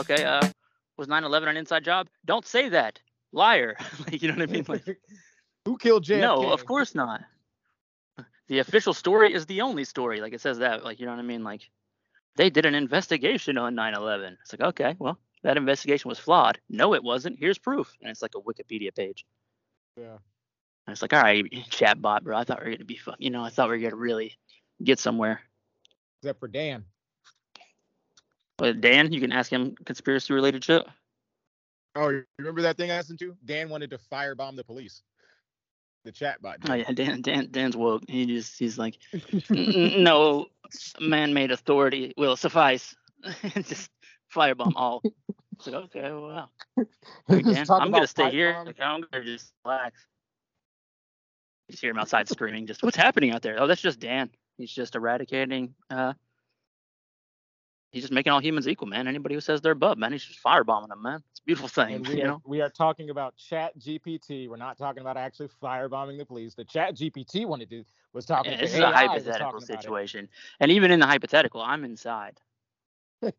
Okay, uh, was 9/11 an inside job? Don't say that, liar. like, you know what I mean? Like, Who killed JFK? no, of course not. The official story is the only story. Like it says that. Like you know what I mean? Like they did an investigation on 9/11. It's like okay, well that investigation was flawed. No, it wasn't. Here's proof. And it's like a Wikipedia page. Yeah. And it's like, all right, chat bot, bro. I thought we were gonna be fun. You know, I thought we were gonna really get somewhere. Except for Dan. But Dan, you can ask him conspiracy related shit. Oh, you remember that thing I listened to? Dan wanted to firebomb the police. The chat bot. Oh yeah, Dan, Dan, Dan's woke. He just, he's like, no man-made authority will suffice. just firebomb all. It's like, okay, well, wow. Hey, Dan, I'm gonna stay here. bomb. Like, I'm gonna just relax. You just hear him outside screaming. Just what's happening out there? Oh, that's just Dan. He's just eradicating. Uh, he's just making all humans equal, man. Anybody who says they're above, man, he's just firebombing them, man. It's a beautiful thing, And you we, are, know. we are talking about Chat GPT. We're not talking about actually firebombing the police. The Chat GPT wanted to was talking. Yeah, the this is AI a hypothetical talking about it. situation, and even in the hypothetical, I'm inside.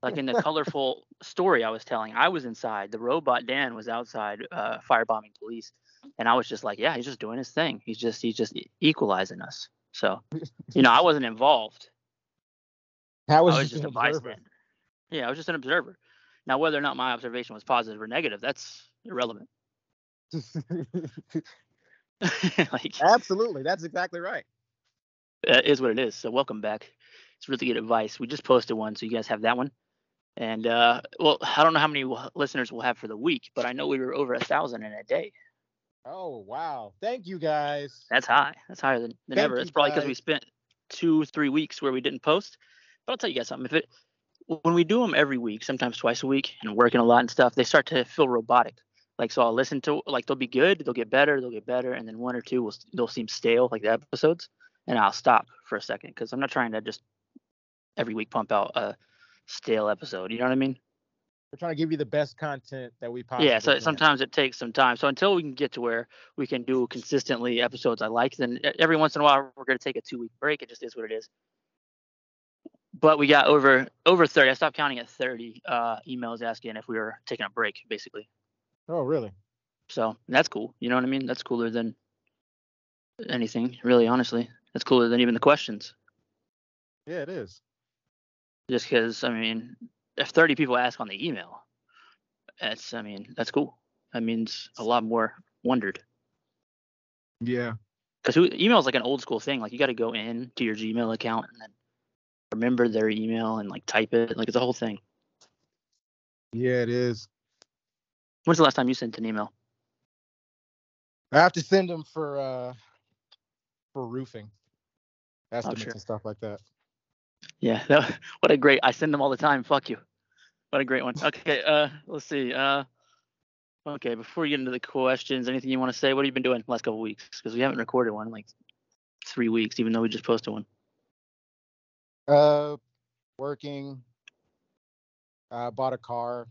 Like in the colorful story I was telling, I was inside. The robot Dan was outside, uh, firebombing police, and I was just like, yeah, he's just doing his thing. He's just he's just equalizing us. So, you know, I wasn't involved. That I was, was just just a bystander. Yeah, I was just an observer. Now, whether or not my observation was positive or negative, that's irrelevant. like, Absolutely, that's exactly right. it is what it is. So, welcome back. It's really good advice. We just posted one, so you guys have that one. And uh, well, I don't know how many listeners we'll have for the week, but I know we were over a thousand in a day. Oh wow! Thank you guys. That's high. That's higher than, than Thank ever. It's probably because we spent two, three weeks where we didn't post. But I'll tell you guys something. If it when we do them every week, sometimes twice a week, and working a lot and stuff, they start to feel robotic. Like so, I'll listen to like they'll be good, they'll get better, they'll get better, and then one or two will they'll seem stale, like the episodes, and I'll stop for a second because I'm not trying to just every week pump out a stale episode. You know what I mean? We're trying to give you the best content that we possibly Yeah, so can. sometimes it takes some time. So until we can get to where we can do consistently episodes I like, then every once in a while we're going to take a two week break. It just is what it is. But we got over over 30. I stopped counting at 30 uh, emails asking if we were taking a break, basically. Oh really? So that's cool. You know what I mean? That's cooler than anything, really. Honestly, that's cooler than even the questions. Yeah, it is. Just because, I mean, if 30 people ask on the email, that's, I mean, that's cool. That means a lot more wondered. Yeah. because email is like an old school thing. Like you got to go in to your Gmail account and then remember their email and like type it. Like it's a whole thing. Yeah, it is. When's the last time you sent an email? I have to send them for uh for roofing estimates sure. and stuff like that. Yeah, that, what a great. I send them all the time. Fuck you. What a great one. Okay, uh, let's see. Uh, okay, before we get into the questions, anything you want to say? What have you been doing the last couple weeks? Because we haven't recorded one in like three weeks, even though we just posted one. Uh, working. Uh, bought a car.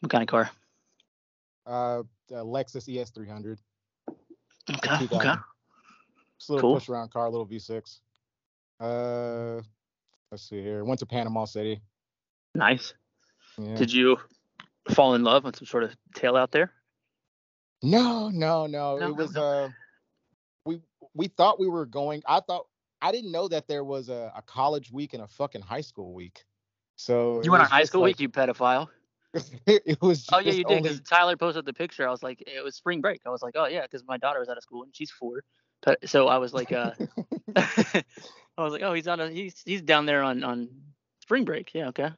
What kind of car? Uh, a Lexus ES300. Okay, okay. 2000. Just a little Cool. push around car, little V6. Uh, let's see here. Went to Panama City. Nice. Yeah. Did you fall in love on some sort of tail out there? No, no, no. No, it was no. uh we we thought we were going I thought I didn't know that there was a, a college week and a fucking high school week. So You went on high school like- week, you pedophile. it was Oh yeah, you did. only- Because Tyler posted the picture. I was like, it was spring break. I was like, oh yeah, because my daughter was out of school and she's four. So I was like, uh, I was like, oh, he's on a, he's he's down there on on spring break. Yeah, okay.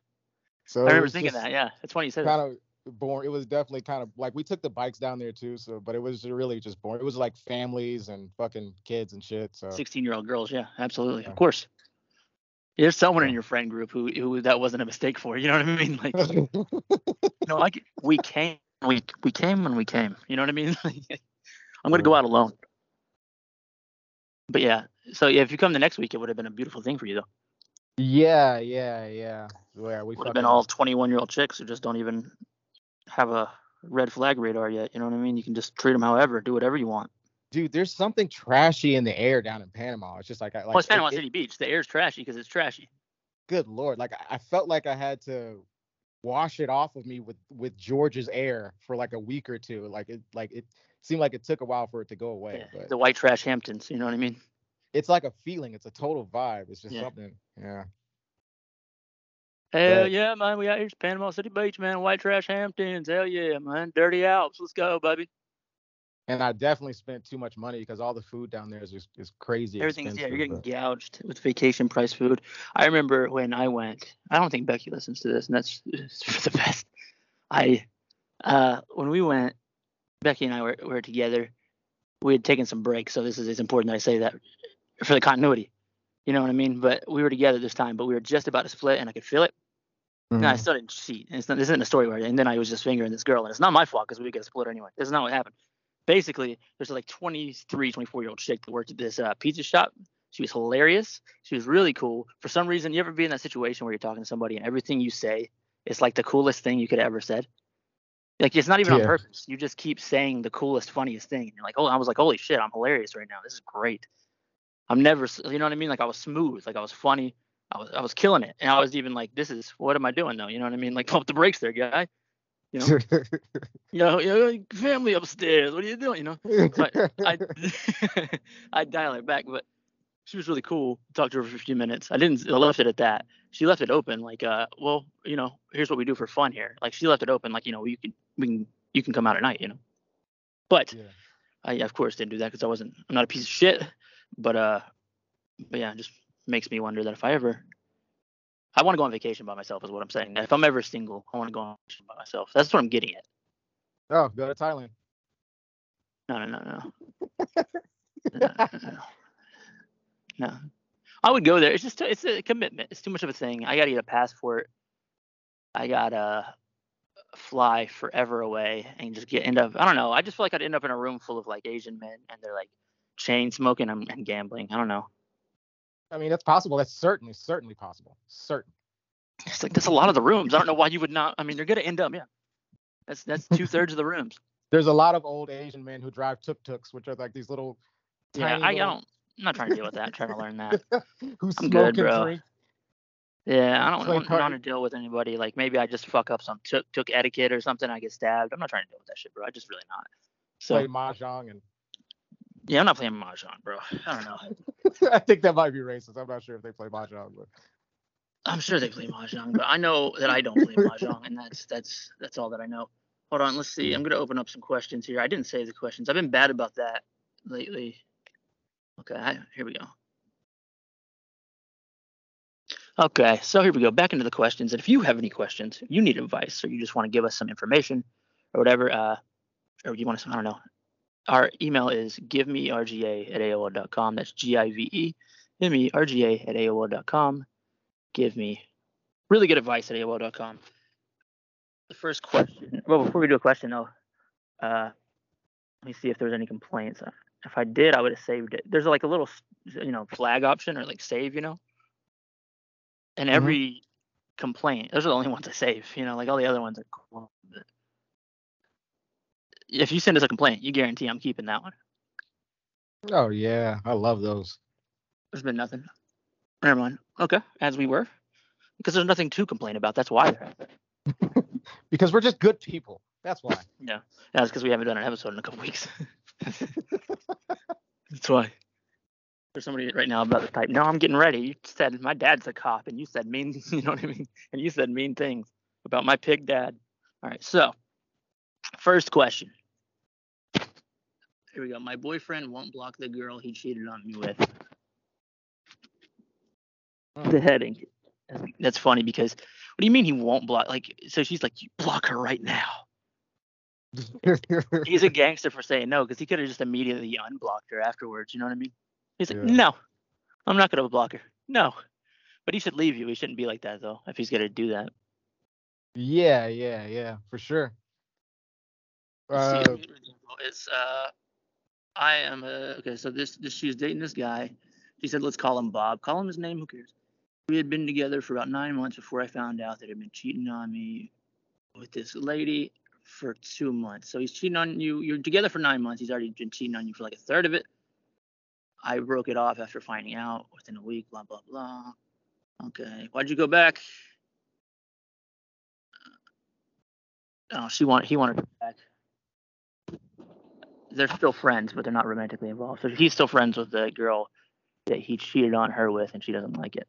so I remember was thinking that. Yeah, that's funny you said kind of boring. It was definitely kind of like we took the bikes down there too, so but it was really just boring. It was like families and fucking kids and shit. So Sixteen year old girls. Yeah, absolutely. Yeah. Of course. There's someone in your friend group who who that wasn't a mistake for. You know what I mean? Like, no, like we came, we we came when we came. You know what I mean? I'm gonna go out alone. But yeah, so yeah, if you come the next week, it would have been a beautiful thing for you though. yeah, yeah, yeah. Yeah, we would have been all 21 year old chicks who just don't even have a red flag radar yet. You know what I mean? You can just treat them however, do whatever you want. dude. There's something trashy in the air down in Panama. It's just like I like well, it's Panama it- City Beach. The air's trashy because it's trashy. good lord like I- i felt like i had to wash it off of me with with George's air for like a week or two. Like it like it seemed like it took a while for it to go away. Yeah, but the white trash Hamptons. You know what I mean? it's like a feeling. It's a total vibe. It's just Yeah. something. Yeah. Hell But- yeah, man. We out here's Panama City Beach, man. White trash Hamptons. Hell yeah, man. Dirty Alps. Let's go, baby. And I definitely spent too much money because all the food down there is just is crazy. Everything's yeah, you're getting but- gouged with vacation price food. I remember when I went. I don't think Becky listens to this, and that's for the best. I uh when we went, Becky and I were, were together. We had taken some breaks, so this is it's important that I say that for the continuity. You know what I mean? But we were together this time, but we were just about to split, and I could feel it. No, I still didn't cheat. And it's not, this isn't a story where, and then I was just fingering this girl, and it's not my fault because we get split anyway. This is not what happened. Basically, there's like 23, 24 year old chick that worked at this uh, pizza shop. She was hilarious. She was really cool. For some reason, you ever be in that situation where you're talking to somebody and everything you say is like the coolest thing you could ever said? Like it's not even on purpose. You just keep saying the coolest, funniest thing. And you're like, oh, I was like, holy shit, I'm hilarious right now. This is great. I'm never, you know what I mean? Like I was smooth, like I was funny. I was, I was killing it. And I was even like, this is, what am I doing though? You know what I mean? Like pump the brakes there, guy. You know, you know, you know, family upstairs. What are you doing? You know, I, I, I dial it back, but she was really cool. Talked to her for a few minutes. I didn't, I left it at that. She left it open, like, uh, well, you know, here's what we do for fun here. Like she left it open, like, you know, you can, we can, you can come out at night, you know. But yeah. I, of course, didn't do that because I wasn't, I'm not a piece of shit. But, uh, but yeah, just makes me wonder that if I ever, I want to go on vacation by myself, is what I'm saying. Mm. If I'm ever single, I want to go on vacation by myself. That's what I'm getting at. Oh, go to Thailand. No, no, no, no. no, no, no. I would go there. It's just it's a commitment. It's too much of a thing. I got to get a passport. I gotta fly forever away and just get end up. I don't know. I just feel like I'd end up in a room full of like Asian men and they're like chain smoking and, and gambling. I don't know. I mean, that's possible. That's certainly, certainly possible. Certain. It's like that's a lot of the rooms. I don't know why you would not. I mean, you're gonna end up. Yeah. That's that's two thirds of the rooms. There's a lot of old Asian men who drive tuk-tuks, which are like these little. Yeah. I, I little- don't. I'm not trying to deal with that. I'm trying to learn that. Who's I'm good, bro. drink. Yeah, I don't want to deal with anybody. Like maybe I just fuck up some tuk-tuk etiquette or something. I get stabbed. I'm not trying to deal with that shit, bro. I just really not. So Play mahjong, and yeah, I'm not playing mahjong, bro. I don't know. I think that might be racist. I'm not sure if they play mahjong, but I'm sure they play mahjong, but I know that I don't play mahjong, and that's that's that's all that I know. Hold on, let's see. I'm gonna open up some questions here. I didn't save the questions. I've been bad about that lately. Okay, I- here we go. Okay, so here we go. Back into the questions. And if you have any questions, you need advice, or you just want to give us some information, or whatever, uh, or you want to, I don't know. Our email is give me rga at AOL.com. That's G I V E M E R G A at AOL.com. Give me really good advice at AOL.com. The first question. Well, before we do a question, though, uh, let me see if there's any complaints. Uh, If I did, I would have saved it. There's like a little, you know, flag option or like save, you know. And Mhm. every complaint, those are the only ones I save. You know, like all the other ones are cool. but If you send us a complaint, you guarantee I'm keeping that one. oh yeah, I love those. There's been nothing. Never mind. Okay, as we were, because there's nothing to complain about. That's why. they're out there. Because we're just good people. That's why. Yeah, that's because we haven't done an episode in a couple weeks. That's why. There's somebody right now about to type. No, I'm getting ready. You said my dad's a cop, and you said mean. You know what I mean? And you said mean things about my pig dad. All right. So, first question. Here we go. My boyfriend won't block the girl he cheated on me with. The heading. That's funny because what do you mean he won't block? Like, so she's like, you block her right now. he's a gangster for saying no because he could have just immediately unblocked her afterwards. You know what I mean? He's like, Yeah. no, I'm not gonna block her. No, but he should leave you. He shouldn't be like that though. If he's gonna do that. yeah, yeah, yeah, for sure. Uh, it's uh, I am uh okay. So this this she was dating this guy. She said, let's call him Bob. Call him his name. Who cares? We had been together for about nine months before I found out that he'd been cheating on me with this lady for two months. So he's cheating on you. You're together for nine months. He's already been cheating on you for like a third of it. I broke it off after finding out within a week. Blah blah blah. Okay. Why'd you go back? Oh, she wanted he wanted her back. They're still friends, but they're not romantically involved. So he's still friends with the girl that he cheated on her with, and she doesn't like it.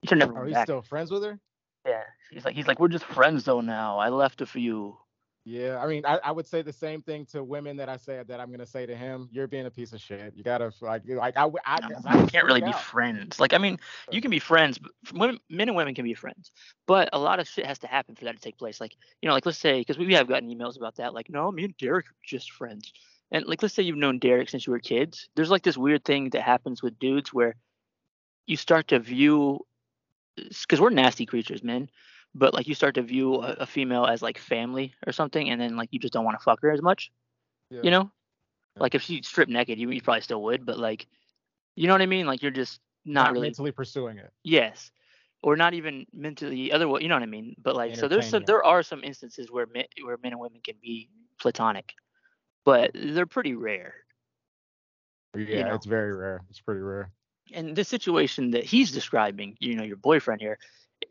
He should never Are you back. still friends with her? Yeah, he's like he's like we're just friends though now. I left it for you. Yeah, I mean, I, I would say the same thing to women that I said that I'm gonna say to him. You're being a piece of shit. You gotta like, like I, I, No, I, can't really be friends. Like I mean, you can be friends. But women, men and women can be friends, but a lot of shit has to happen for that to take place. Like you know, like let's say because we have gotten emails about that. Like no, me and Derek are just friends. And like let's say you've known Derek since you were kids. There's like this weird thing that happens with dudes where you start to view because we're nasty creatures, men. But like you start to view a, a female as like family or something, and then like you just don't want to fuck her as much. Yeah. You know, Yeah. like if she stripped naked, you, you probably still would, but like, you know what I mean? Like you're just not, not really mentally pursuing it. yes, or not even mentally other. You know what I mean? But like, so there's some there are some instances where men, where men and women can be platonic, but they're pretty rare. Yeah, know. it's very rare. It's pretty rare. And the situation that he's describing, you know, your boyfriend here,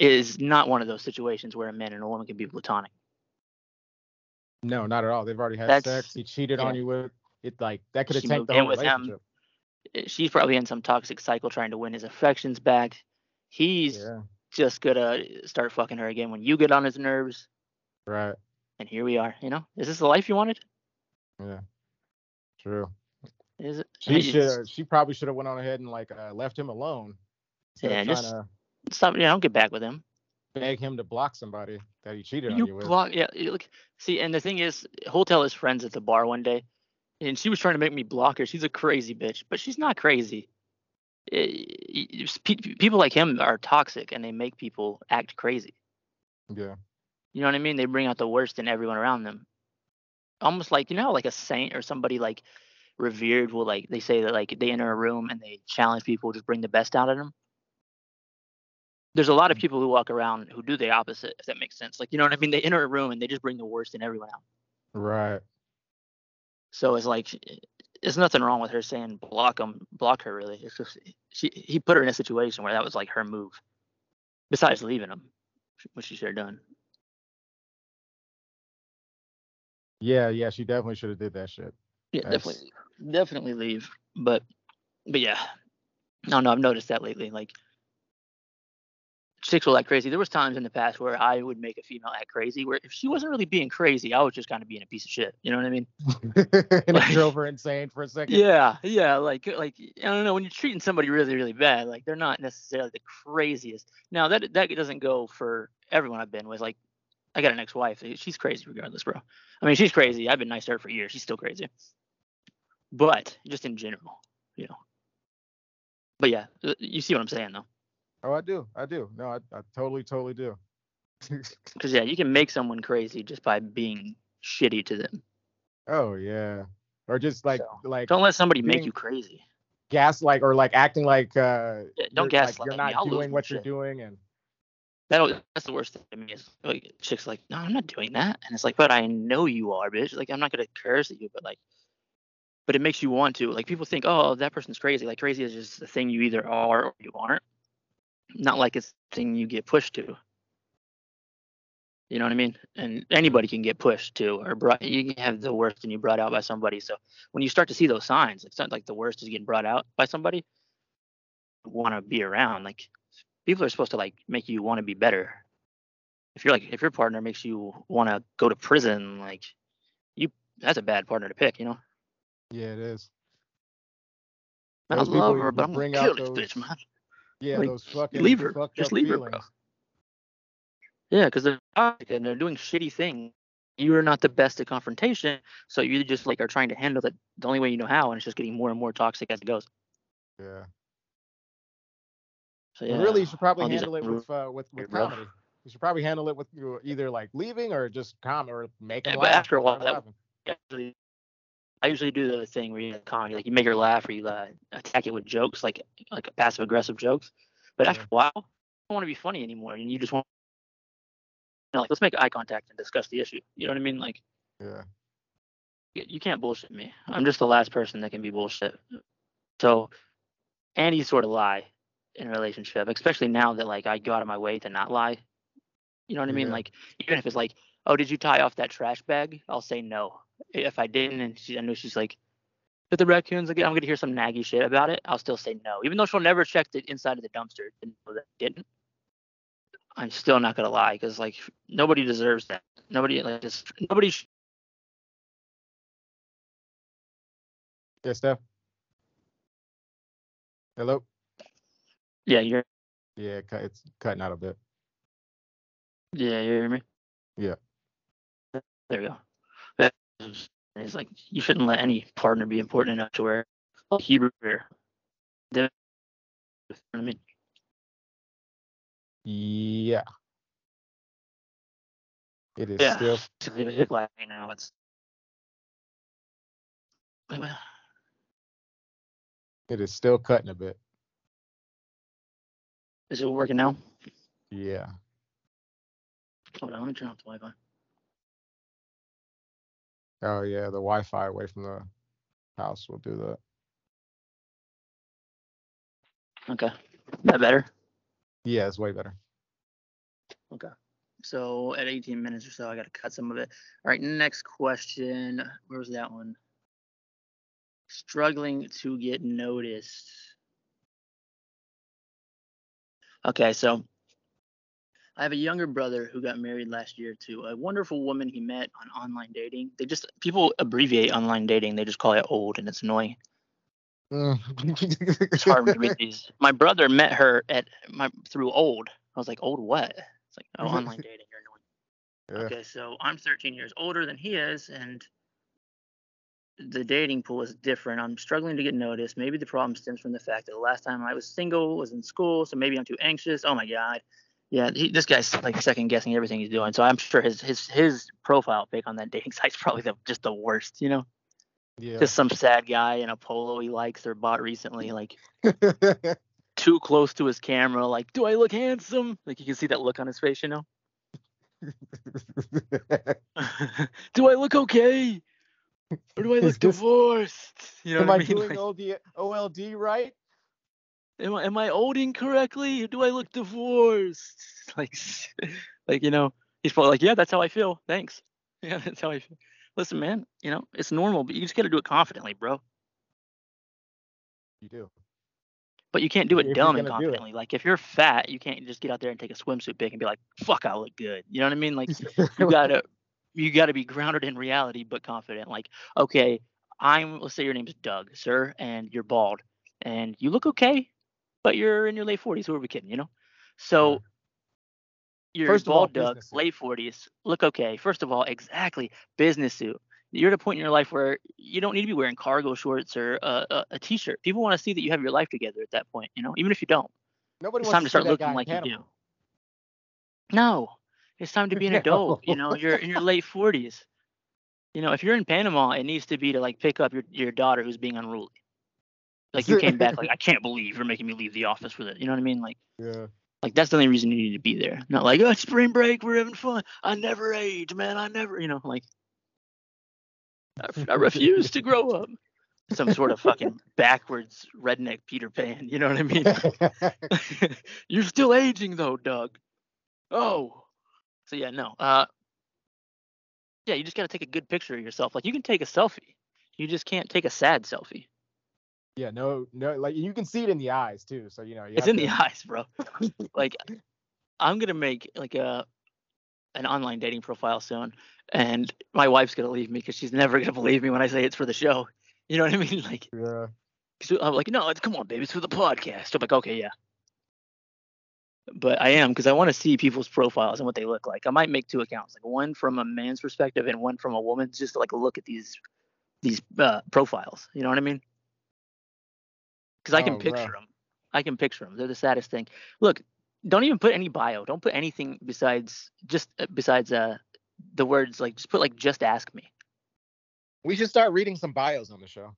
is not one of those situations where a man and a woman can be platonic. No, not at all. They've already had That's- sex. He cheated on you with it. Like that could have She tanked moved the in whole with him. relationship. Eh, She's probably in some toxic cycle trying to win his affections back. He's Yeah, just gonna start fucking her again when you get on his nerves. right. And here we are. You know, is this the life you wanted? Yeah, true. Is it? She should. She probably should have went on ahead and like uh, left him alone. Yeah, just- to Stop. Yeah, don't get back with him. beg him to block somebody that he cheated on You you with. block. Yeah. Look. See, and the thing is, Hotel is friends at the bar one day, and she was trying to make me block her. She's a crazy bitch, but she's not crazy. Eh, y- y- pe- People like him are toxic, and they make people act crazy. yeah, You know what I mean? They bring out the worst in everyone around them. Almost like you know, like a saint or somebody like revered will like they say that like they enter a room and they challenge people, just bring the best out of them. There's a lot of mm-hmm. people who walk around who do the opposite, if that makes sense. Like you know what I mean? They enter a room and they just bring the worst in everyone out. right. So it's like eh, there's nothing wrong with her saying block him, block her. Really, it's just she he put her in a situation where that was like her move. Besides leaving him, which she should have done. Yeah, yeah. She definitely should have did that shit. Yeah, That's- definitely, definitely leave. But, but yeah, no, no, I've noticed that lately. Like, chicks will act crazy. There was times in the past where I would make a female act crazy, where if she wasn't really being crazy, I was just kind of being a piece of shit. You know what I mean? and Like- it drove her insane for a second. Yeah, yeah. Like, like I don't know when you're treating somebody really, really bad, like they're not necessarily the craziest. Now that that doesn't go for everyone I've been with. Like, I got an ex-wife. eh, She's crazy regardless, bro. I mean, she's crazy. I've been nice to her for years. She's still crazy. But just in general, you know. But yeah, uh, you see what I'm saying though. Oh, I do. I do. No, I, I totally, totally do. Because yeah, you can make someone crazy just by being shitty to them. oh yeah. Or just like So, like Don't let somebody make you crazy. gas like or like acting like uh Yeah, don't you're, like, you're not doing what you're shit. doing and That that's the worst thing to me is like chicks like, no, I'm not doing that, and it's like, but I know you are, bitch. Like I'm not gonna curse at you, but like, but it makes you want to. Like people think, oh, that person's crazy. Like crazy is just the thing you either are or you aren't. Not like it's the thing you get pushed to. You know what I mean? And anybody can get pushed to, or brought. You can have the worst and you brought out by somebody. So when you start to see those signs, it's not like the worst is getting brought out by somebody. Want to be around like people are supposed to like make you want to be better if you're like if your partner makes you want to go to prison like you that's a bad partner to pick you know yeah it is Man, i love her but i'm gonna kill this bitch man yeah Like, those fucking leave her. Just leave her, bro. yeah because they're toxic and they're doing shitty things you're not the best at confrontation so you just like are trying to handle it the only way you know how and it's just getting more and more toxic as it goes yeah so yeah really you should probably handle it with uh with, with comedy you should probably handle it with either like leaving or just calm or make them Yeah, but after a while, that- laughing. I usually do the thing where you comedy, like you make her laugh or you uh, attack it with jokes, like like passive aggressive jokes. But after a while, you don't want to be funny anymore, and you just want, you know, like let's make eye contact and discuss the issue. You know what I mean? Like yeah you can't bullshit me. I'm just the last person that can be bullshit. So, and you sort of lie in a relationship, especially now that like I go out of my way to not lie. You know what I mean? Yeah. Like even if it's like oh, did you tie off that trash bag? I'll say no. If I didn't, and she, I know she's like, but the raccoons again, I'm gonna hear some naggy shit about it. I'll still say no, even though she'll never check the inside of the dumpster know that I didn't. I'm still not gonna lie because like nobody deserves that. Nobody like just nobody. Sh- Yeah, Steph. Hello. yeah, you're. Yeah, it's cutting out a bit. Yeah, you hear me? Yeah. There we go. That- It's like you shouldn't let any partner be important enough to where like Hebrew prayer. You know what I mean, Yeah. It is Yeah. still. It's like, you know, it's. It is still cutting a bit. Is it working now? Yeah. Hold on, let me turn off the Wi-Fi. Oh yeah, the Wi-Fi away from the house will do that. Okay, that better. Yeah, it's way better. Okay. So at 18 minutes or so, I got to cut some of it. All right, next question. Where was that one? Struggling to get noticed. Okay, so I have a younger brother who got married last year to a wonderful woman he met on online dating. They just people abbreviate online dating. They just call it old, and it's annoying. Mm. It's hard to read these. My brother met her at my through old. I was like, old what? It's like oh, online dating. You're annoying. Yeah. Okay, so I'm 13 years older than he is, and the dating pool is different. I'm struggling to get noticed. Maybe the problem stems from the fact that the last time I was single was in school, so maybe I'm too anxious. Oh my god. Yeah, he, this guy's like second guessing everything he's doing. So I'm sure his his his profile pic on that dating site's probably the, just the worst. You know, Yeah. just some sad guy in a polo he likes or bought recently, like too close to his camera. Like, do I look handsome? Like you can see that look on his face. You know. do I look okay? Or do I look divorced? You know Am I I mean? doing Like, OLD right? Am I am I olding correctly? Do I look divorced? Like, like you know, he's probably like, yeah, that's how I feel. Thanks. Yeah, that's how I feel. Listen, man, you know, it's normal, but you just got to do it confidently, bro. You do. But you can't do it you're dumb and gonna do it. confidently. Like if you're fat, you can't just get out there and take a swimsuit pic and be like, "Fuck, I look good." You know what I mean? Like you gotta, you gotta be grounded in reality but confident. Like, okay, I'm. Let's say your name's Doug, sir, and you're bald, and you look okay, but you're in your late 40s. Who are we kidding? You know? So. Yeah. You're First all, bald, business suit. late 40s. Look okay. First of all, exactly, business suit. You're at a point in your life where you don't need to be wearing cargo shorts or a, a, a t-shirt. People want to see that you have your life together at that point. You know, even if you don't Nobody it's wants time to see start looking like you do. No, it's time to be an adult. You know, you're in your late forties. You know, if you're in Panama, it needs to be to like pick up your your daughter who's being unruly. Like you came back like I can't believe you're making me leave the office with it. You know what I mean? Like Yeah. like that's the only reason you need to be there. Not like oh it's spring break, we're having fun. I never age, man. I never. You know, like I, I refuse to grow up. Some sort of fucking backwards redneck Peter Pan. You know what I mean? You're still aging though, Doug. Oh. So yeah, no. Uh yeah, you just gotta take a good picture of yourself. Like you can take a selfie. You just can't take a sad selfie. Yeah, no, no, like you can see it in the eyes too. So you know, you It's in the eyes, bro. like I'm gonna make like a an online dating profile soon, and my wife's gonna leave me because she's never gonna believe me when I say it's for the show. You know what I mean? Like, Yeah. I'm like, no, it's come on, baby, it's for the podcast. I'm like, okay, yeah. But I am because I want to see people's profiles and what they look like. I might make two accounts, like one from a man's perspective and one from a woman's, just to like look at these these uh, profiles. You know what I mean? Because I can Oh, picture them. I can picture them. They're the saddest thing. Look, don't even put any bio. Don't put anything besides just uh, besides uh the words like just put like just ask me. We should start reading some bios on the show.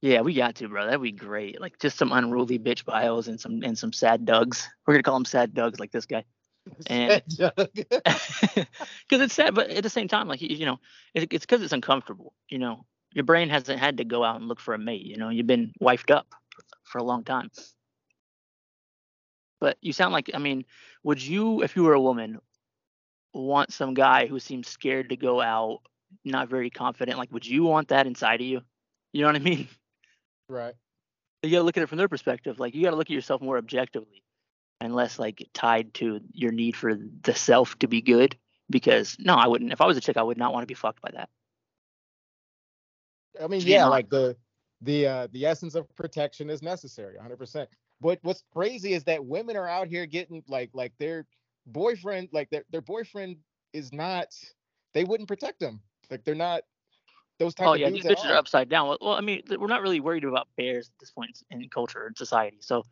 Yeah, we got to, bro. That'd be great. Like just some unruly bitch bios and some and some sad Dougs. We're gonna call them sad Dougs, like this guy. And- Because it's sad, but at the same time, like you, you know, it, it's because it's uncomfortable. You know, your brain hasn't had to go out and look for a mate. You know, you've been wifed up for a long time. But you sound like, I mean, would you, if you were a woman, want some guy who seems scared to go out, not very confident. Like, would you want that inside of you? You know what I mean? Right. You gotta look at it from their perspective. Like, you gotta look at yourself more objectively, and less like tied to your need for the self to be good. Because no, I wouldn't. If I was a chick, I would not want to be fucked by that. I mean, To yeah, like the the uh the essence of protection is necessary, 100%. But what's crazy is that women are out here getting like like their boyfriend, like their their boyfriend is not. They wouldn't protect them. Like they're not those type Oh of yeah, these bitches are upside down. Well, well, I mean, we're not really worried about bears at this point in culture and society. So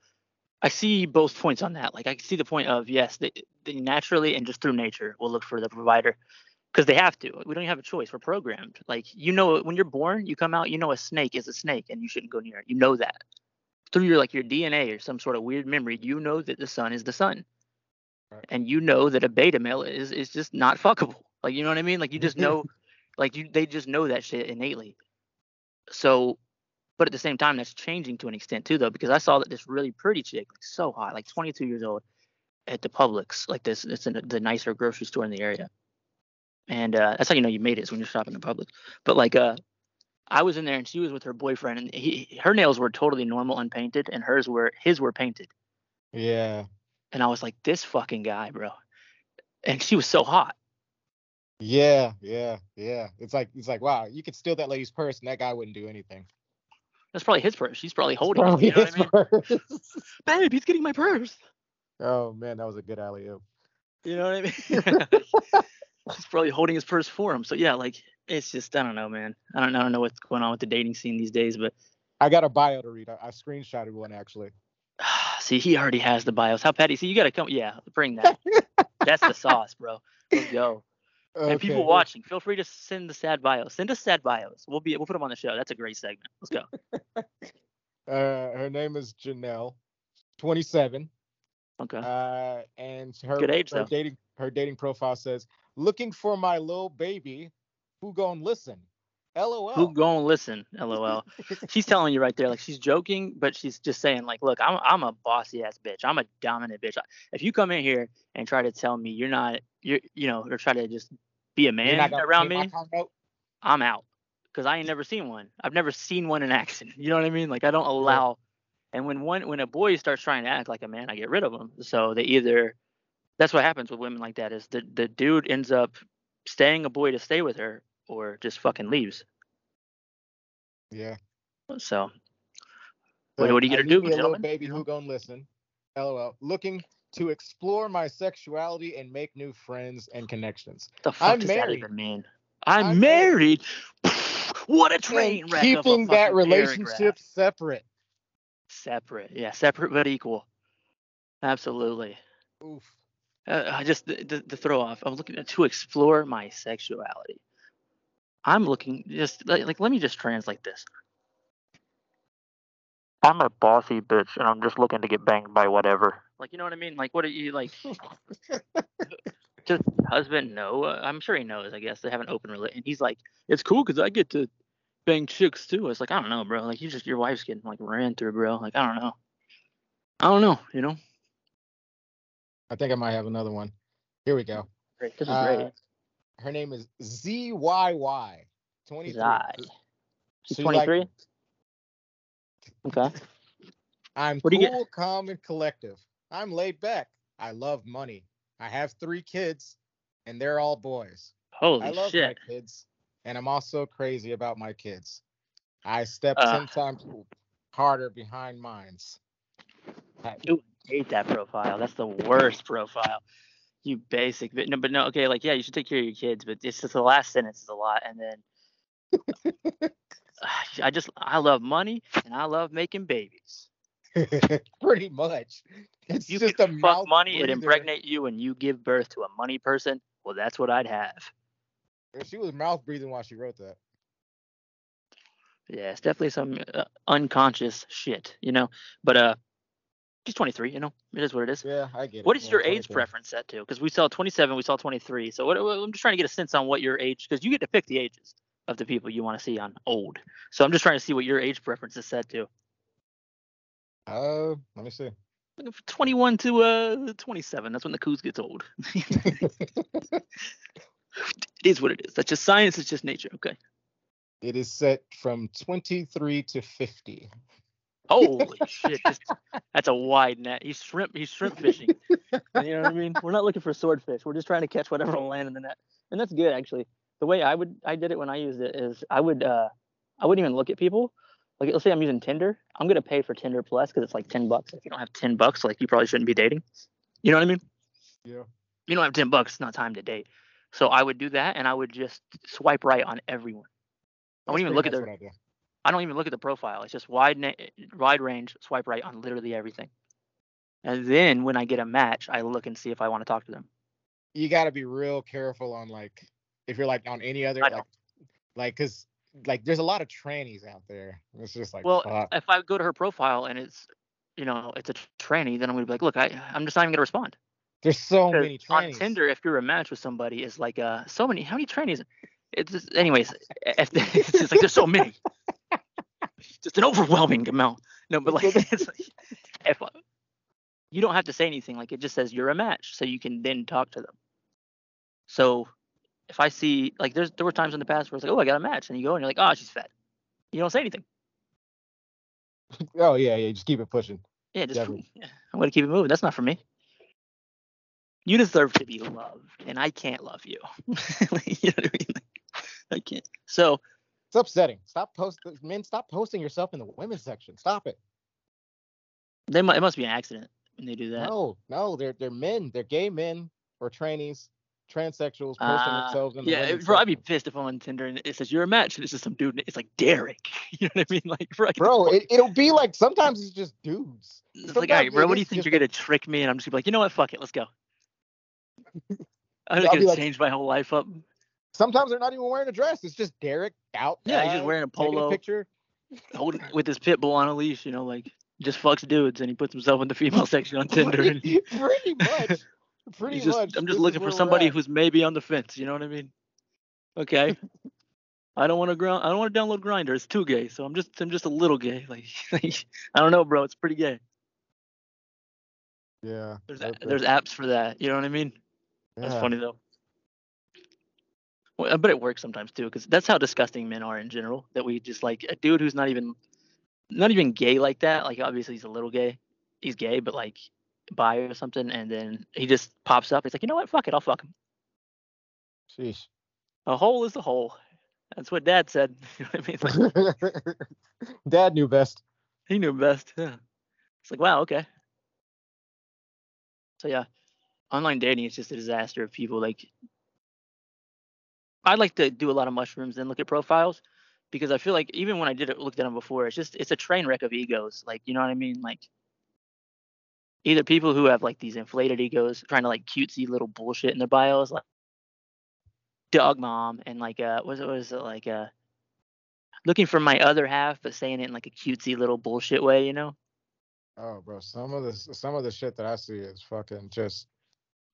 I see both points on that. Like I see the point of yes, they, they naturally and just through nature will look for the provider because they have to. Uh, we don't have a choice. We're programmed. Like you know, when you're born, you come out, you know a snake is a snake and you shouldn't go near it. You know that through your like your DNA or some sort of weird memory. You know that the sun is the sun, Right. and you know that a beta male is is just not fuckable. Like you know what I mean? Like you just know like you they just know that shit innately so but at the same time that's changing to an extent too though because i saw that this really pretty chick like so hot like 22 years old at the publix like this it's in the nicer grocery store in the area and uh that's how you know you made it is when you're shopping in Publix. but like uh i was in there and she was with her boyfriend and he her nails were totally normal unpainted and hers were his were painted Yeah. and i was like this fucking guy bro and she was so hot Yeah, yeah, yeah. It's like it's like wow, you could steal that lady's purse and that guy wouldn't do anything. that's probably his purse she's probably holding Probably it you know what I mean? his purse. babe he's getting my purse oh man, that was a good alley oop. You know what I mean? He's probably holding his purse for him. So yeah, like it's just I don't know, man. I don't I don't know what's going on with the dating scene these days, but I got a bio to read. I, I screenshotted one actually. see, he already has the bios. How petty? See, you gotta come. Yeah, bring that. That's the sauce, bro. Let's go. And people watching, feel free to send the sad bios. Send us sad bios. We'll be we'll put them on the show. That's a great segment. Let's go. Uh, her name is Janelle, 27. Okay. Uh, and her, Good age, her though. dating her dating profile says, "Looking for my little baby, who gon' listen?" LOL. Who gonna listen? LOL. she's telling you right there, like she's joking, but she's just saying, like, look, I'm I'm a bossy ass bitch. I'm a dominant bitch. If you come in here and try to tell me you're not, you're, you know, or try to just be a man around me. I'm out. Cause I ain't never seen one. I've never seen one in action. You know what I mean? Like I don't allow. And when one when a boy starts trying to act like a man, I get rid of him. So they either that's what happens with women like that is the the dude ends up staying a boy to stay with her or just fucking leaves. Yeah. So What- what are you gonna do, me a little gentlemen? baby who gonna listen? LOL. Looking to explore my sexuality and make new friends and connections. the fuck I'm does that married. even mean? I'm, I'm married. what a And train wreck. of a keeping that relationship paragraph. separate. separate. Yeah, separate but equal. Absolutely. Oof. Uh, I just the, the, the throw off. I'm looking to explore my sexuality. I'm looking just like, like let me just translate this. I'm a bossy bitch, and I'm just looking to get banged by whatever. Like you know what I mean? Like what are you like? Just husband? No, I'm sure he knows. I guess they have an open relationship, and he's like, it's cool because I get to bang chicks too. It's like I don't know, bro. Like you just your wife's getting like ran through, bro. Like I don't know. I don't know. You know. I think I might have another one. Here we go. Great. This is Uh, great. Her name is ZYY. 23. Zai. She's So you like- 23. Okay. I'm What cool, calm, and collective. I'm laid back. I love money. I have three kids, and they're all boys. Holy I love shit. my kids, and I'm also crazy about my kids. I step Uh. 10 times harder behind mines. I- hate that profile. That's the worst profile. You basic, but no, but no. Okay, like yeah, you should take care of your kids, but it's just the last sentence is a lot, and then I just I love money and I love making babies. Pretty much. It's you just a fuck mouth money breather. impregnate you, and you give birth to a money person. Well, that's what I'd have. She was mouth breathing while she wrote that. Yeah, it's definitely some uh, unconscious shit, you know. But uh, she's 23. You know, it is what it is. Yeah, I get it. What is Yeah, your age preference set to? Because we saw 27, we saw 23. So what, I'm just trying to get a sense on what your age, because you get to pick the ages of the people you want to see on old. So I'm just trying to see what your age preference is set to. Uh, let me see. Looking for 21 to uh 27. That's when the coos gets old. it is what it is. That's just science. It's just nature. Okay. It is set from 23 to 50. Holy shit! Just, that's a wide net. He's shrimp. He's shrimp fishing. you know what I mean? We're not looking for swordfish. We're just trying to catch whatever will land in the net, and that's good actually. The way I would I did it when I used it is I would uh I wouldn't even look at people. Like let's say I'm using Tinder, I'm gonna pay for Tinder Plus because it's like ten bucks. If you don't have ten bucks, like you probably shouldn't be dating. You know what I mean? Yeah. You don't have ten bucks, it's not time to date. So I would do that, and I would just swipe right on everyone. I wouldn't even look at their. I don't even look at the profile. It's just wide na- eh, eh, wide range, swipe right on literally everything. And then when I get a match, I look and see if I want to talk to them. You got to be real careful on like if you're like on any other like like cuz like there's a lot of trannies out there. It's just like Well, fuck. if I go to her profile and it's you know it's a tranny, then I'm gonna be like, look, I I'm just not even gonna respond. there's so many on. Tinder, if you're a match with somebody, is like uh so many. How many trannies? It's just, anyways. If, eh, it's just like there's so many. Just an overwhelming amount. No, but like it's like, if you don't have to say anything, like it just says you're a match, so you can then talk to them. So if I see like there's there were times in the past where it's like, oh, I got a match, and you go and you're like, oh, she's fat. You don't say anything. Oh yeah, yeah, just keep it pushing. Yeah, just Definitely. yeah, I'm gonna keep it moving. That's not for me. You deserve to be loved, and I can't love you. You know what I mean? I can't. So It's upsetting. Stop posting men stop posting yourself in the women's section. Stop it. they mu- it must be an accident when they do that. No, no, they're they're men. They're gay men or trannies, transsexuals posting Uh, themselves in the yeah, it, bro, I'd be pissed if I'm on Tinder and it says you're a match, and it's just some dude. It's like Derek. You know what I mean? Like, bro, Bro, it, it'll be like sometimes it's just dudes. it's like, all right, bro, what do you think you're gonna trick me? And I'm just gonna be like, you know what? Fuck it, let's go. I'm just gonna like- change my whole life up. Sometimes they're not even wearing a dress. It's just Derek out. Yeah, he's just wearing a taking polo. picture. holding with his pit bull on a leash, you know, like just fucks dudes and he puts himself in the female section on Tinder and pretty, pretty much. Pretty just much. I'm just is looking for somebody who's maybe on the fence, you know what I mean? Okay. I don't want to ground I don't want to download Grindr. It's too gay. So I'm just I'm just a little gay. Like, I don't know, bro. It's pretty gay. Yeah. There's okay. there's apps for that. You know what I mean? Yeah. That's funny though. Well, but it works sometimes too, because that's how disgusting men are in general. That we just like a dude who's not even, not even gay like that. Like obviously he's a little gay, he's gay, but like bi or something, and then he just pops up. He's like, you know what? Fuck it, I'll fuck him. Sheesh. A hole is a hole. That's what Dad said. You know I mean? Like, Dad knew best. he knew best. Yeah. It's like wow, okay. So yeah, online dating is just a disaster of people like. I like to do a lot of mushrooms and look at profiles because I feel like even when I did it, looked at them before, it's just it's a train wreck of egos. Like you know what I mean? Like either people who have like these inflated egos, trying to like cutesy little bullshit in their bios, like dog mom, and like uh, what was it, was it like uh, looking for my other half, but saying it in like a cutesy little bullshit way, you know? Oh, bro, some of the some of the shit that I see is fucking just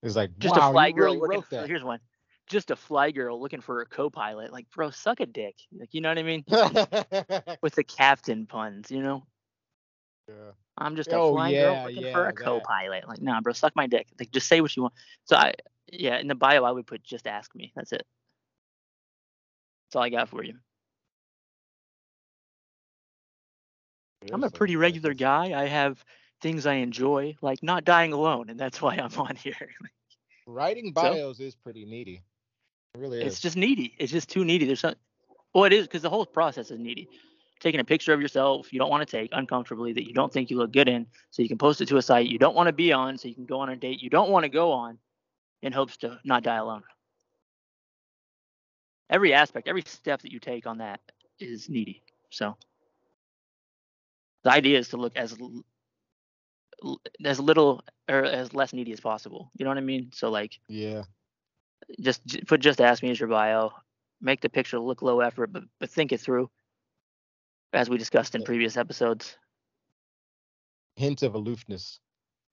is like just wow, a fly girl really looking wrote for that. here's one just a fly girl looking for a co-pilot like bro suck a dick like you know what i mean? With the captain puns you know? Yeah. i'm just a Oh, fly yeah, girl looking yeah, for a that. co-pilot like nah bro suck my dick like just say what you want. So i yeah in the bio i would put just ask me that's it. That's all i got for you. I'm a pretty regular guy. I have things i enjoy like not dying alone and that's why i'm on here. Writing bios is pretty needy. It really It's just needy. It's just too needy. There's some. Well, it is because the whole process is needy. Taking a picture of yourself you don't want to take uncomfortably that you don't think you look good in, so you can post it to a site you don't want to be on, so you can go on a date you don't want to go on, in hopes to not die alone. Every aspect, every step that you take on that is needy. So the idea is to look as as little or as less needy as possible. You know what I mean? So like yeah. Just put just ask me as your bio. Make the picture look low effort but but think it through as we discussed in previous episodes. Hint of aloofness.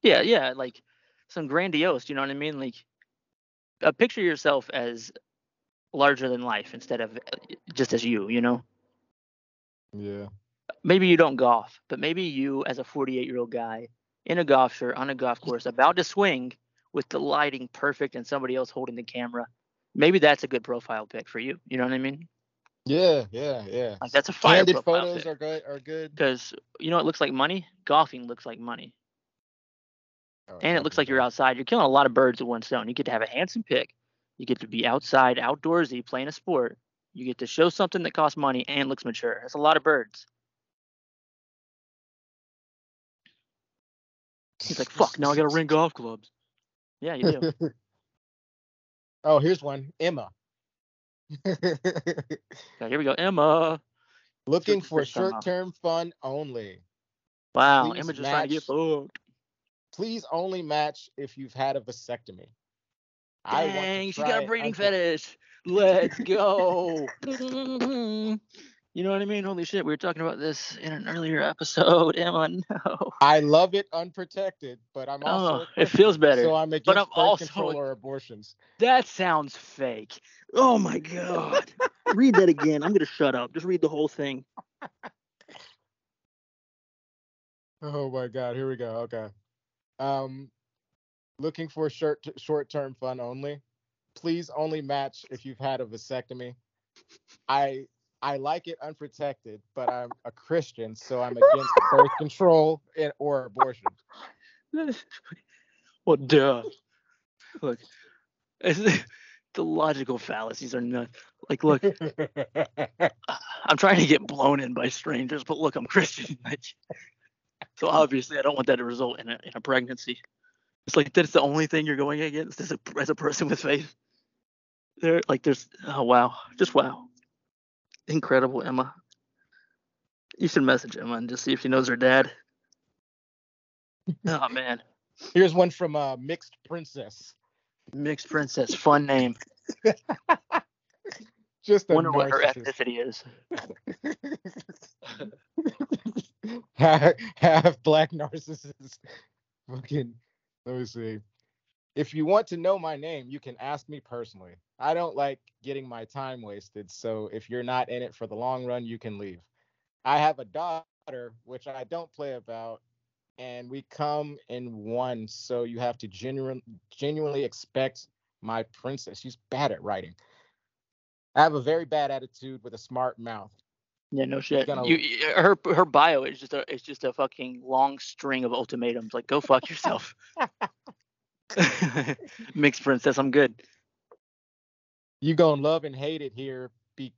yeah yeah like some grandiose you know what i mean? Like uh, picture yourself as larger than life instead of uh, just as you you know? Yeah. maybe you don't golf but maybe you as a 48 year old guy in a golf shirt on a golf course, about to swing with the lighting perfect and somebody else holding the camera. Maybe that's a good profile pic for you. You know what I mean? Yeah, yeah, yeah. Like that's a fire Candid profile photos pic. are good. Are good. Because you know it looks like money. Golfing looks like money, Oh, and it looks like you're outside. You're killing a lot of birds with one stone. You get to have a handsome pic. You get to be outside, outdoorsy, playing a sport. You get to show something that costs money and looks mature. That's a lot of birds. He's like, fuck, now I gotta ring golf clubs. Yeah, you do. oh, here's one. Emma. Okay, here we go. Emma. Looking for uh, short-term fun only. Wow, Please Emma just trying to get match- fucked. Please only match if you've had a vasectomy. I want Dang, she got a breeding fetish. Let's go. you know what I mean? Holy shit, we were talking about this in an earlier episode. Emma, no. I love it unprotected, but I'm also. Oh, it feels better. So I'm against but I'm also- control or abortions. That sounds fake. Oh my god. read that again. I'm gonna shut up. Just read the whole thing. Oh my God, here we go. Okay. Um, looking for short short-term fun only. Please only match if you've had a vasectomy. I I like it unprotected, but I'm a Christian, so I'm against birth control and, or abortion. well, duh. Look, it's- the logical fallacies are not like. Look, I'm trying to get blown in by strangers, but look, I'm Christian. Like, so obviously, I don't want that to result in a in a pregnancy. It's like that's the only thing you're going against as a as a person with faith. There, like, there's oh wow, just wow, incredible, Emma. You should message Emma and just see if she knows her dad. Oh man, Here's one from uh, Mixed Princess. mixed princess, fun name. Just a Wonder what her ethnicity is. half, half black narcissist. Fucking, let me see. If you want to know my name, you can ask me personally. I don't like getting my time wasted, so if you're not in it for the long run, you can leave. I have a daughter, which I don't play about, and we come in one, so you have to genuine, genuinely expect my princess. She's bad at writing. I have a very bad attitude with a smart mouth. Yeah, no shit. gonna- You, her her bio is just a it's just a fucking long string of ultimatums. Like, go fuck yourself. Mixed princess, I'm good. you gonna love and hate it here be,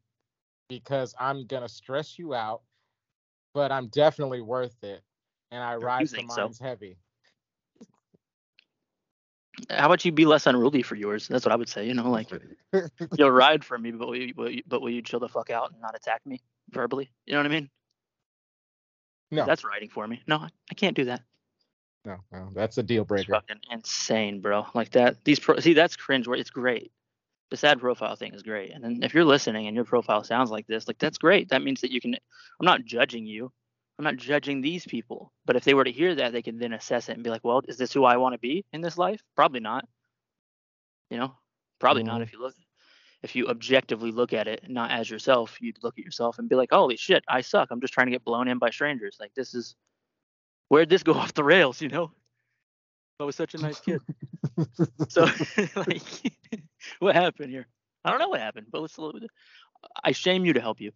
because I'm gonna stress you out, but I'm definitely worth it, and I ride for think so? heavy. How about you be less unruly for yours? That's what I would say. You know, like you'll ride for me, but will you, will you, but will you chill the fuck out and not attack me verbally? You know what I mean? No. That's riding for me. No, I can't do that. No, no, that's a deal It's breaker. fucking insane, bro. Like that. These pro- see that's cringe. Where it's great. The sad profile thing is great. And then if you're listening and your profile sounds like this, like that's great. That means that you can. I'm not judging you. I'm not judging these people. But if they were to hear that, they can then assess it and be like, well, is this who I want to be in this life? Probably not. You know, probably not. Mhm. If you look, if you objectively look at it, not as yourself, you'd look at yourself and be like, holy shit, I suck. I'm just trying to get blown in by strangers. Like this is, where'd this go off the rails? You know. I was such a nice kid. So, like, what happened here? I don't know what happened, but let's. I shame you to help you.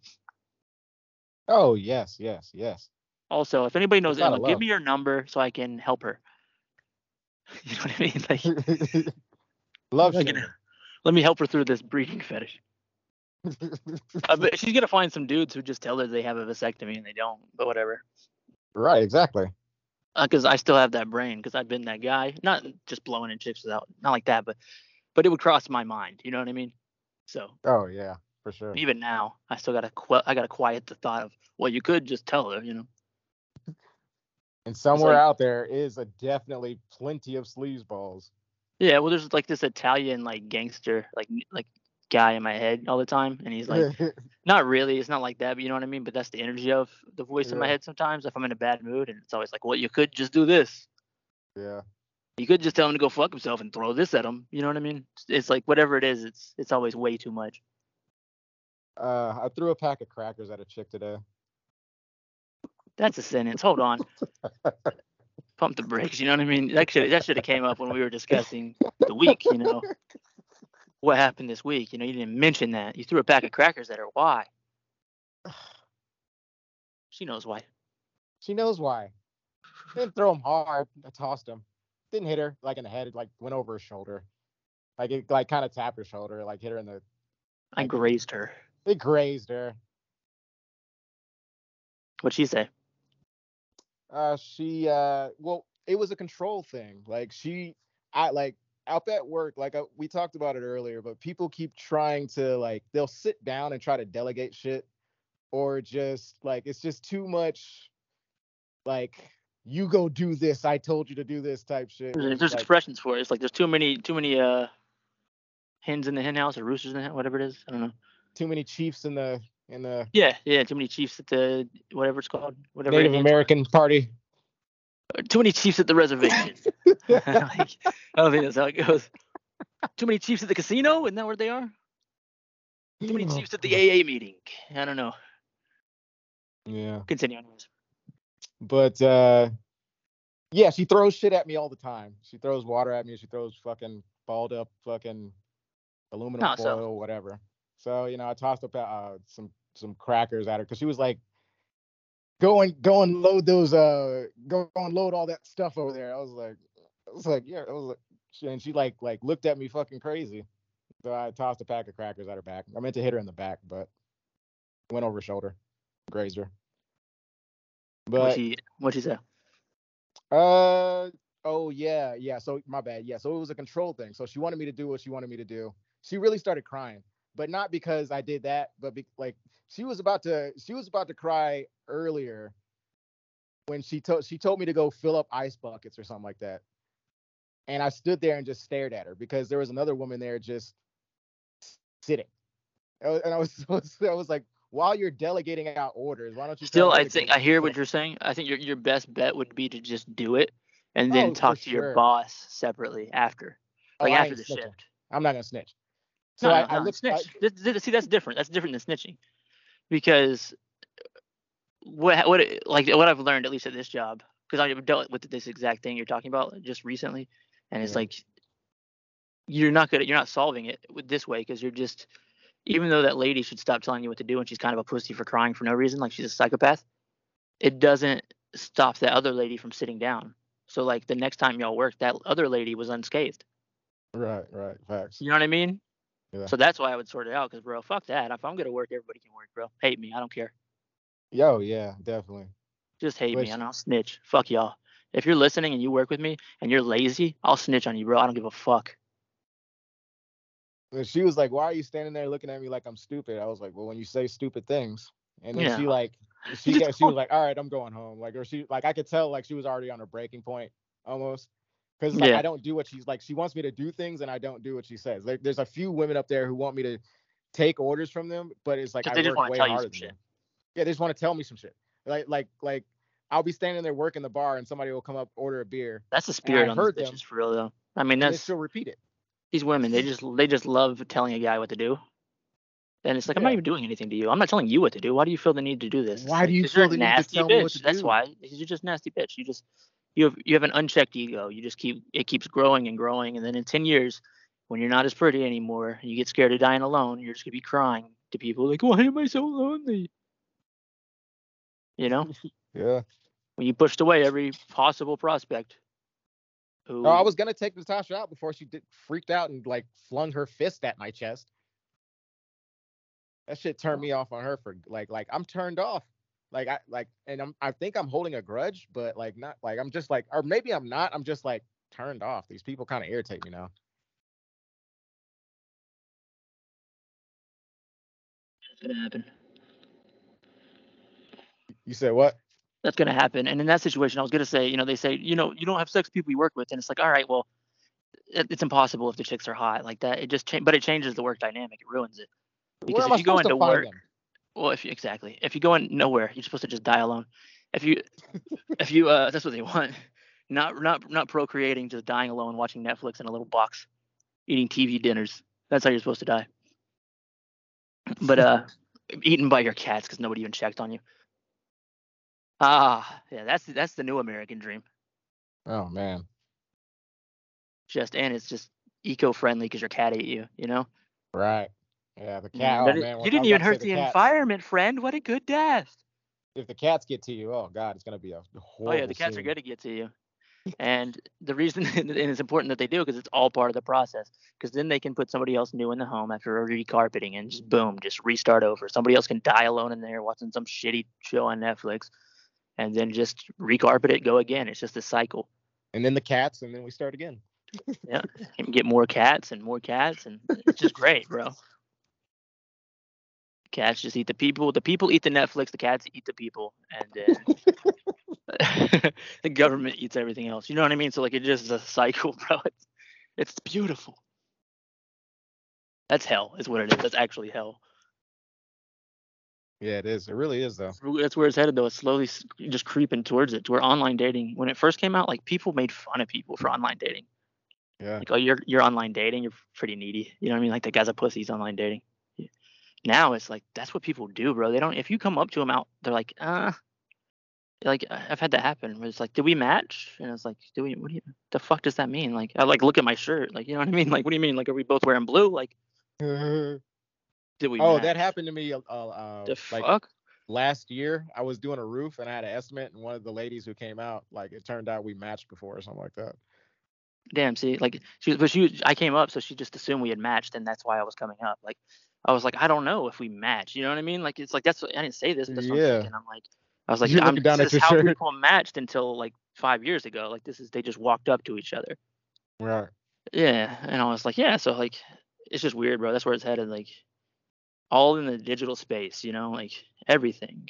oh yes, yes, yes. Also, if anybody knows Emma, give me your number so I can help her. You know what I mean? Like, Love Like, shaming. let me help her through this breeding fetish. I bet she's gonna find some dudes who just tell her they have a vasectomy and they don't, but whatever. right, exactly. Uh, because I still have that brain, because I've been that guy. Not just blowing in chips without, not like that, but, but it would cross my mind. You know what I mean? So Oh yeah, for sure. even now, I still gotta, qu- I gotta quiet the thought of, well, you could just tell her, you know. And somewhere like- out there is a definitely plenty of sleaze balls. Yeah, well, there's like this Italian like gangster like like guy in my head all the time, and he's like, not really, it's not like that, but you know what I mean. But that's the energy of the voice in my head sometimes if I'm in a bad mood, and it's always like, well, you could just do this. yeah. You could just tell him to go fuck himself and throw this at him. You know what I mean? It's- It's like whatever it is, it's it's always way too much. Uh, I threw a pack of crackers at a chick today. That's a sentence. Hold on. pump the brakes. You know what I mean? That should that should have came up when we were discussing the week. You know, what happened this week? You know, you didn't mention that. You threw a pack of crackers at her. Why? She knows why. She knows why. Didn't throw him hard. I tossed him. Didn't hit her like in the head. It like went over her shoulder. Like it like kind of tapped her shoulder. Like hit her in the. I grazed her. It grazed her. What'd she say? Uh, she uh, well, it was a control thing. Like she, I like out at work. Like uh, we talked about it earlier, but people keep trying to like they'll sit down and try to delegate shit, or just like it's just too much. Like you go do this. I told you to do this type shit. There's, there's like, expressions for it. It's like there's too many too many uh hens in the hen house or roosters in the hen, whatever it is. I don't know. too many chiefs in the in the Yeah, yeah. Too many chiefs at the whatever it's called, whatever. Native American Party. Too many chiefs at the reservation. Like, I don't think that's how it goes. Too many chiefs at the casino? Isn't that where they are? Too many chiefs at the AA meeting. I don't know. Yeah. Continue anyways. But uh yeah, she throws shit at me all the time. She throws water at me. She throws fucking balled up fucking aluminum No, so- foil, whatever. So you know, I tossed up uh, some some crackers at her because she was like, "Go and go and load those uh, go and load all that stuff over there." I was like, I was like, yeah, I was like, and she like like looked at me fucking crazy. So I tossed a pack of crackers at her back. I meant to hit her in the back, but went over her shoulder, grazed her. What But she what she say? uh oh yeah, yeah. So my bad. Yeah. So it was a control thing. So she wanted me to do what she wanted me to do. She really started crying, but not because I did that, but be, like she was about to she was about to cry earlier when she told she told me to go fill up ice buckets or something like that. And I stood there and just stared at her because there was another woman there just sitting. I was- And I was I was like, while you're delegating out orders, why don't you Still, I think I hear what you're saying. I think your your best bet would be to just do it and then Oh, talk to your boss separately after, Oh, like I after the snitching. shift. I'm not gonna snitch. So no, I, no, I no, snitch. I, Th- th- See, that's different. That's different than snitching, because what what like what I've learned at least at this job, because I've dealt with this exact thing you're talking about just recently, and it's Yeah. like you're not good. At, you're not solving it with this way because you're just even though that lady should stop telling you what to do and she's kind of a pussy for crying for no reason, like she's a psychopath, it doesn't stop that other lady from sitting down. So like the next time y'all work, that other lady was unscathed. right, right, facts. You know what I mean? Yeah. So that's why I would sort it out, because bro, fuck that. If I'm gonna work, everybody can work, bro. Hate me, I don't care. Yo, yeah, definitely. Just hate Which- me, and I'll snitch. Fuck y'all. If you're listening and you work with me and you're lazy, I'll snitch on you, bro. I don't give a fuck. And she was like, "Why are you standing there looking at me like I'm stupid?" I was like, "Well, when you say stupid things," and then Yeah. she like, she got, she was like, "All right, I'm going home." Like, or she like, I could tell like she was already on her breaking point almost. Because like Yeah. I don't do what she's like. She wants me to do things, and I don't do what she says. Like, there's a few women up there who want me to take orders from them, but it's like I they just work way tell you harder some than shit. them. Yeah, they just want to tell me some shit. Like, like, like, I'll be standing there working the bar, and somebody will come up order a beer, That's the spirit on heard these them. bitches for real though. I mean, that's she'll repeat it. these women. They just they just love telling a guy what to do. And it's like I'm not even doing anything to you. I'm not telling you what to do. Why do you feel the need to do this? Why like, do you're feel the need to nasty tell bitch. me what to That's do? why. Because you're just nasty bitch. You just you have you have an unchecked ego. You just keep it keeps growing and growing, and then in ten years, when you're not as pretty anymore, you get scared of dying alone. You're just gonna be crying to people like, "Why am I so lonely?" You know, Yeah. when you pushed away every possible prospect. Who, No, I was gonna take Natasha out before she did freaked out and like flung her fist at my chest. That shit turned me off on her for like like I'm turned off. Like I like and I'm I think I'm holding a grudge, but like not like I'm just like or maybe I'm not. I'm just like turned off. These people kind of irritate me now. That's gonna happen. You said what? That's gonna happen. And in that situation, I was gonna say, you know, they say, you know, you don't have sex with people you work with, and it's like, all right, well, it, it's impossible if the chicks are hot like that. It just, cha- but it changes the work dynamic. It ruins it. Because if you go into work, them? Well, if you exactly, if you go in nowhere, you're supposed to just die alone. If you, if you, uh, that's what they want. Not, not, not procreating, just dying alone, watching Netflix in a little box, eating TV dinners. That's how you're supposed to die. But uh, eaten by your cats because nobody even checked on you. Ah, yeah, that's that's the new American dream. Oh man. Just and it's just eco-friendly because your cat ate you. You know. Right. Yeah, the Mm, cat. Oh man. you didn't even hurt say the environment, friend. What a good death. If the cats get to you, oh god, it's gonna be a horrible. Oh yeah, the cats are scene. good to get to you. And the reason and it's important that they do because it's all part of the process. Because then they can put somebody else new in the home after recarpeting and just boom, just restart over. Somebody else can die alone in there watching some shitty show on Netflix, and then just recarpet it, go again. It's just a cycle. And then the cats, and then we start again. Yeah, and get more cats and more cats, and it's just great, bro. Cats just eat the people. The people eat the Netflix. The cats eat the people, and then the government eats everything else. You know what I mean? So like it just is a cycle, bro. It's it's beautiful. That's hell, is what it is. That's actually hell. Yeah, it is. It really is though. That's where it's headed, though. It's slowly just creeping towards it. To where online dating, when it first came out, like people made fun of people for online dating. Yeah. Like, oh, you're you're online dating. You're pretty needy. You know what I mean? Like that guy's a pussy. He's online dating. Now it's like that's what people do, bro. They don't. If you come up to them out, they're like, uh, like I've had that happen. Where it's like, did we match? And it's like, do we? What do you? The fuck does that mean? Like, I like look at my shirt. Like, you know what I mean? Like, what do you mean? Like, are we both wearing blue? Like, oh, did we? Oh, that happened to me. Uh, uh, The like fuck? last year, I was doing a roof and I had an estimate, and one of the ladies who came out, like it turned out we matched before or something like that. Damn. See, like she, was, but she, I came up, so she just assumed we had matched, and that's why I was coming up. Like, I was like, I don't know if we match. You know what I mean? Like, it's like that's what I didn't say this, but that's what I'm Yeah. thinking. I'm like, I was like, You're I'm, down this is how shirt. people matched until like five years ago. Like, this is they just walked up to each other. Right. Yeah, and I was like, yeah. So like, it's just weird, bro. That's where it's headed. Like, all in the digital space. You know, like everything.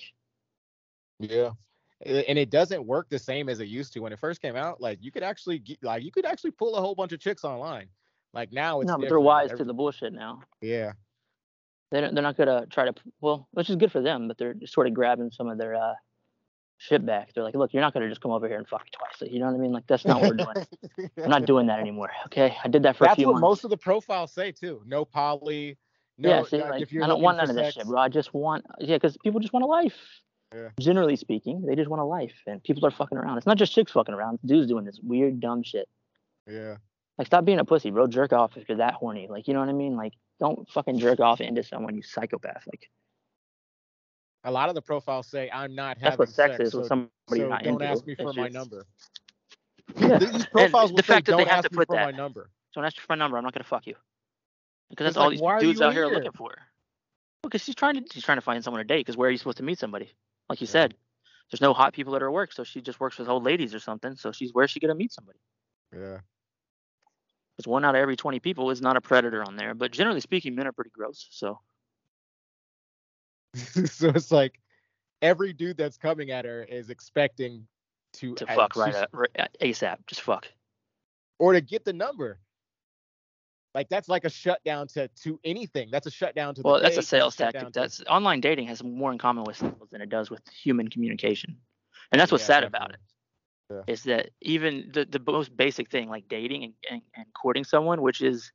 Yeah. And it doesn't work the same as it used to when it first came out. Like you could actually get, like you could actually pull a whole bunch of chicks online. Like now it's No, but they're wise to the bullshit now. Yeah. They don't, they're not gonna try to well, which is good for them, but they're just sort of grabbing some of their uh shit back. They're like, look, you're not gonna just come over here and fuck twice. You know what I mean? Like that's not what we're doing. I'm not doing that anymore. Okay, I did that for a That's few what months. most of the profiles say too. No poly. No, yeah, see, like, like, if I don't want for none of this sex- shit, bro. I just want yeah, because people just want a life. Yeah. Generally speaking, they just want a life, and people are fucking around. It's not just chicks fucking around. Dudes doing this weird, dumb shit. Yeah. Like, stop being a pussy, bro. Jerk off if you're that horny. Like, you know what I mean? Like, don't fucking jerk off into someone, you psychopath. Like, A lot of the profiles say I'm not that's having what sex, sex, is with so, somebody so not don't into. ask me It's for my just- number. Yeah. These profiles will the say, fact that they don't have ask to me put that. my number. Don't ask for my number. I'm not gonna fuck you. Because that's It's all like, these dudes out here are here? looking for. Because she's trying to she's trying to find someone to date. Because where are you supposed to meet somebody? Like you Yeah. said, there's no hot people at her work, so she just works with old ladies or something. So she's where's she gonna meet somebody? Yeah. Because one out of every 20 people is not a predator on there. But generally speaking, men are pretty gross. So so it's like every dude that's coming at her is expecting to, to uh, fuck right, at, right ASAP, just fuck. or to get the number. Like that's like a shutdown to to anything. That's a shutdown to the Well, that's a sales tactic. to- That's online dating has more in common with sales than it does with human communication, and that's what's Yeah, sad about it. Definitely. is that even the, the most basic thing like dating and, and, and courting someone which is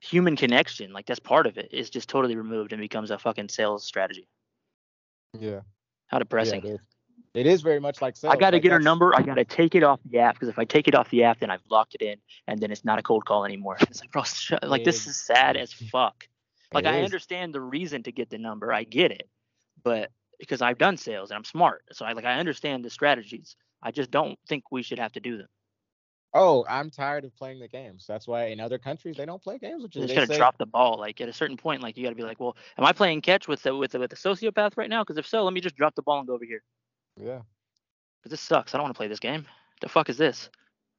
human connection like that's part of it is just totally removed and becomes a fucking sales strategy Yeah. how depressing Yeah, it is. It is very much like sales. i got to like get her number i got to take it off the app because if i take it off the app then i've locked it in and then it's not a cold call anymore it's like bro like this is sad as fuck like i understand the reason to get the number i get it but because i've done sales and i'm smart so i like i understand the strategies i just don't think we should have to do them Oh, I'm tired of playing the games. That's why in other countries they don't play games You you. just gotta say, drop the ball. Like at a certain point, like you gotta be like, well, am I playing catch with the with the with the sociopath right now? Because if so, let me just drop the ball and go over here. Yeah. Because this sucks. I don't want to play this game. The fuck is this?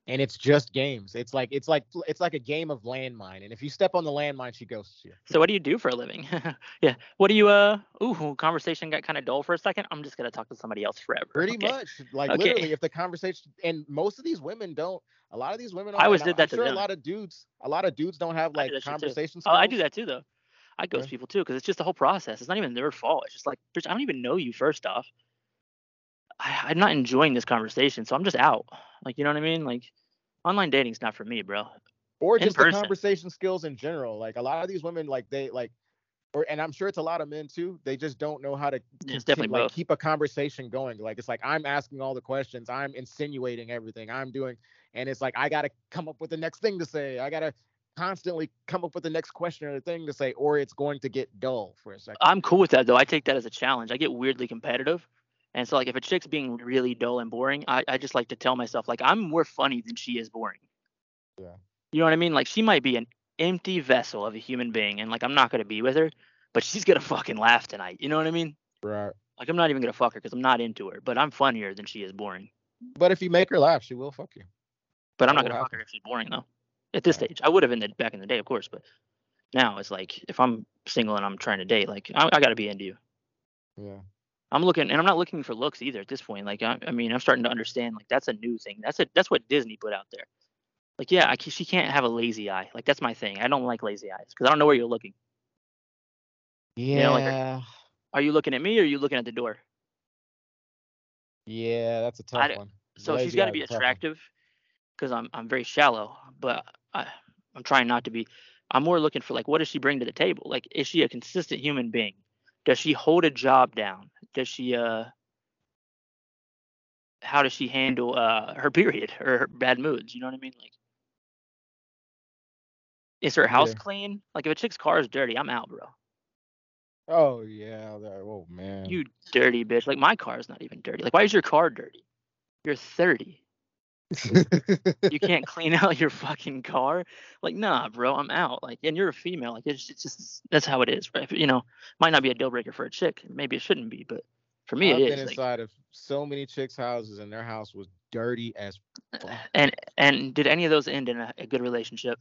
And it's just games. It's like it's like it's like a game of landmine. And if you step on the landmine, she ghosts you. So what do you do for a living? yeah. What do you uh? Ooh, conversation got kind of dull for a second. I'm just gonna talk to somebody else forever. Pretty Okay. much. Like Okay. literally, if the conversation and most of these women don't. A lot of these women. I always did that I'm to sure them. a lot of dudes. A lot of dudes don't have like do that shit too. conversation Oh, I do that too though. I ghost Yeah. people too because it's just the whole process. It's not even their fault. It's just like, bitch, I don't even know you first off. I, I'm not enjoying this conversation, so I'm just out. Like, you know what I mean? Like, online dating's not for me, bro. or just the conversation skills in general. Like a lot of these women, like they like, or and I'm sure it's a lot of men too. They just don't know how to it's definitely like both. keep a conversation going. Like it's like I'm asking all the questions, I'm insinuating everything, I'm doing, and it's like I gotta come up with the next thing to say. I gotta constantly come up with the next question or the thing to say, or it's going to get dull for a second. I'm cool with that though. I take that as a challenge. I get weirdly competitive. And so like if a chick's being really dull and boring, I, I just like to tell myself like I'm more funny than she is boring. Yeah. You know what I mean? Like she might be an empty vessel of a human being and like I'm not gonna be with her, but she's gonna fucking laugh tonight. You know what I mean? Right. Like I'm not even gonna fuck her because I'm not into her, but I'm funnier than she is boring. But if you make her laugh, she will fuck you. But I'm not gonna fuck her if she's boring though. At this Right. stage, I would have in the back in the day, of course, but now it's like if I'm single and I'm trying to date, like I, I got to be into you. Yeah. I'm looking, and I'm not looking for looks either at this point. Like I, I mean, I'm starting to understand like that's a new thing. That's a that's what Disney put out there. Like yeah, I, she can't have a lazy eye. Like that's my thing. I don't like lazy eyes because I don't know where you're looking. Yeah. know, like Are you looking at me or are you looking at the door? yeah, that's a tough I one. So she's got to be is a tough one. attractive because I'm I'm very shallow, but I I'm trying not to be. I'm more looking for like what does she bring to the table? Like is she a consistent human being? Does she hold a job down? Does she uh how does she handle uh her period or her bad moods? You know what I mean? Like is her house Yeah. clean? Like if a chick's car is dirty, I'm out, bro. Oh yeah. Oh man. You dirty bitch. Like my car is not even dirty. Like why is your car dirty? You're 30. You can't clean out your fucking car. Like, nah, bro, I'm out. Like, and you're a female. Like, it's, it's just that's how it is, right? You know, might not be a deal breaker for a chick. Maybe it shouldn't be, but for me, it is. I've it been is. Like, inside of so many chicks' houses, and their house was dirty as fuck. and and did any of those end in a, a good relationship?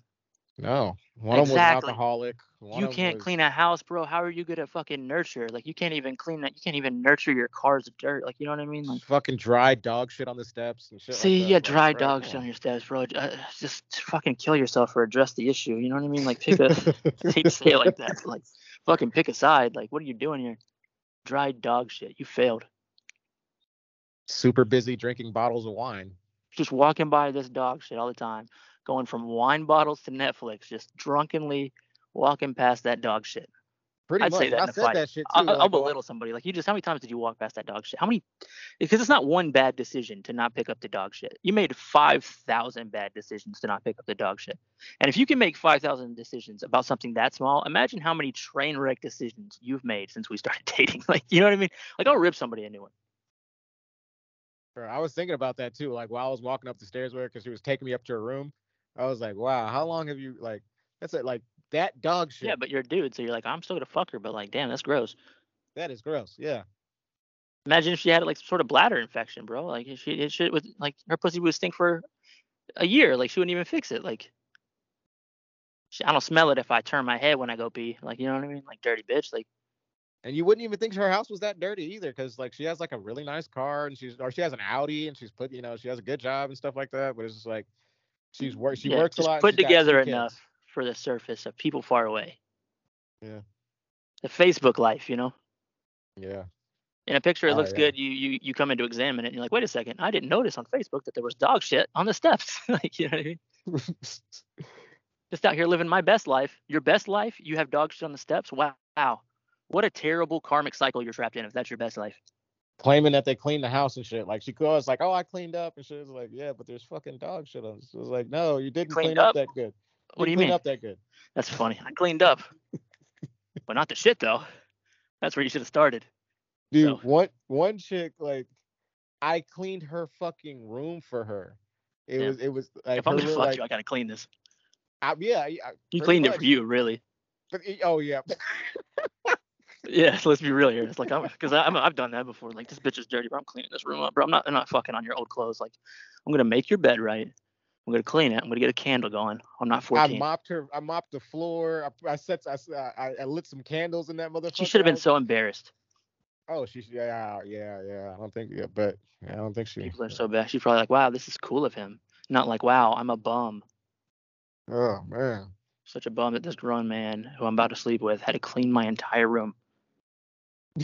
No, one of them was an Exactly. alcoholic. One you can't was- clean a house, bro. How are you gonna fucking nurture? Like, you can't even clean that. You can't even nurture your car's dirt. Like, you know what I mean? Like. fucking dry dog shit on the steps and shit. See, that. yeah, Like, dry dog shit on your steps, bro. Uh, just fucking kill yourself or address the issue. You know what I mean? Like, pick a. I hate to say it like that, like fucking pick a side. Like, what are you doing here? Dry dog shit. You failed. Super busy drinking bottles of wine. Just walking by this dog shit all the time, going from wine bottles to Netflix, just drunkenly walking past that dog shit. Pretty I'd much. say that I in a said fight. that shit too. I'll, I'll like, well, belittle somebody. Like you just, how many times did you walk past that dog shit? How many? Because it's not one bad decision to not pick up the dog shit. You made five thousand bad decisions to not pick up the dog shit. And if you can make five thousand decisions about something that small, imagine how many train wreck decisions you've made since we started dating. Like, you know what I mean? Like, I'll rip somebody a new one. I was thinking about that too. Like while I was walking up the stairs with her, because she was taking me up to her room. I was like, wow, how long have you like? That's it. Like that dog shit. Yeah, but you're a dude, so you're like, I'm still gonna fuck her, but like, damn, that's gross. that is gross. Yeah. Imagine if she had like some sort of bladder infection, bro. Like, if she it shit with like her pussy would stink for a year. Like, she wouldn't even fix it. Like, she, I don't smell it if I turn my head when I go pee. Like, you know what I mean? Like, dirty bitch. Like, And you wouldn't even think her house was that dirty either, because like she has like a really nice car and she's or she has an Audi and she's put you know she has a good job and stuff like that. But it's just like she's work she yeah, works a lot. put she's got two together kids. enough for the surface of people far away. Yeah. The Facebook life, you know. Yeah. In a picture, it Oh, looks yeah. good. You you you come in to examine it, and you're like, wait a second, I didn't notice on Facebook that there was dog shit on the steps. like, you know what I mean? just out here living my best life. Your best life, you have dog shit on the steps. Wow. Wow. What a terrible karmic cycle you're trapped in if that's your best life. Claiming that they cleaned the house and shit. Like she was like, oh, I cleaned up and shit. It's like, yeah, but there's fucking dog shit on. it. Was like, no, you didn't clean up up? that good. What do you mean? Up that good. That's funny. I cleaned up. but not the shit though. That's where you should have started. Dude, So- one one chick like I cleaned her fucking room for her. It Yeah. was it was like if I'm gonna fuck like you, I gotta clean this. I, yeah, I, You cleaned it for you, really. But, oh yeah. Yeah, so let's be real here. It's like I'm because I'm I've done that before. Like this bitch is dirty, bro. I'm cleaning this room up, bro. I'm not I'm not fucking on your old clothes. Like I'm gonna make your bed right. I'm gonna clean it. I'm gonna get a candle going. I'm not for I mopped her. I mopped the floor. I, I set. I, I, I lit some candles in that motherfucker. She should have been so embarrassed. Oh, she. Yeah, yeah, yeah. I don't think. Yeah, but yeah, I don't think she. People are uh so bad. She's probably like, wow, this is cool of him. Not like, wow, I'm a bum. Oh man. Such a bum that this grown man who I'm about to sleep with had to clean my entire room.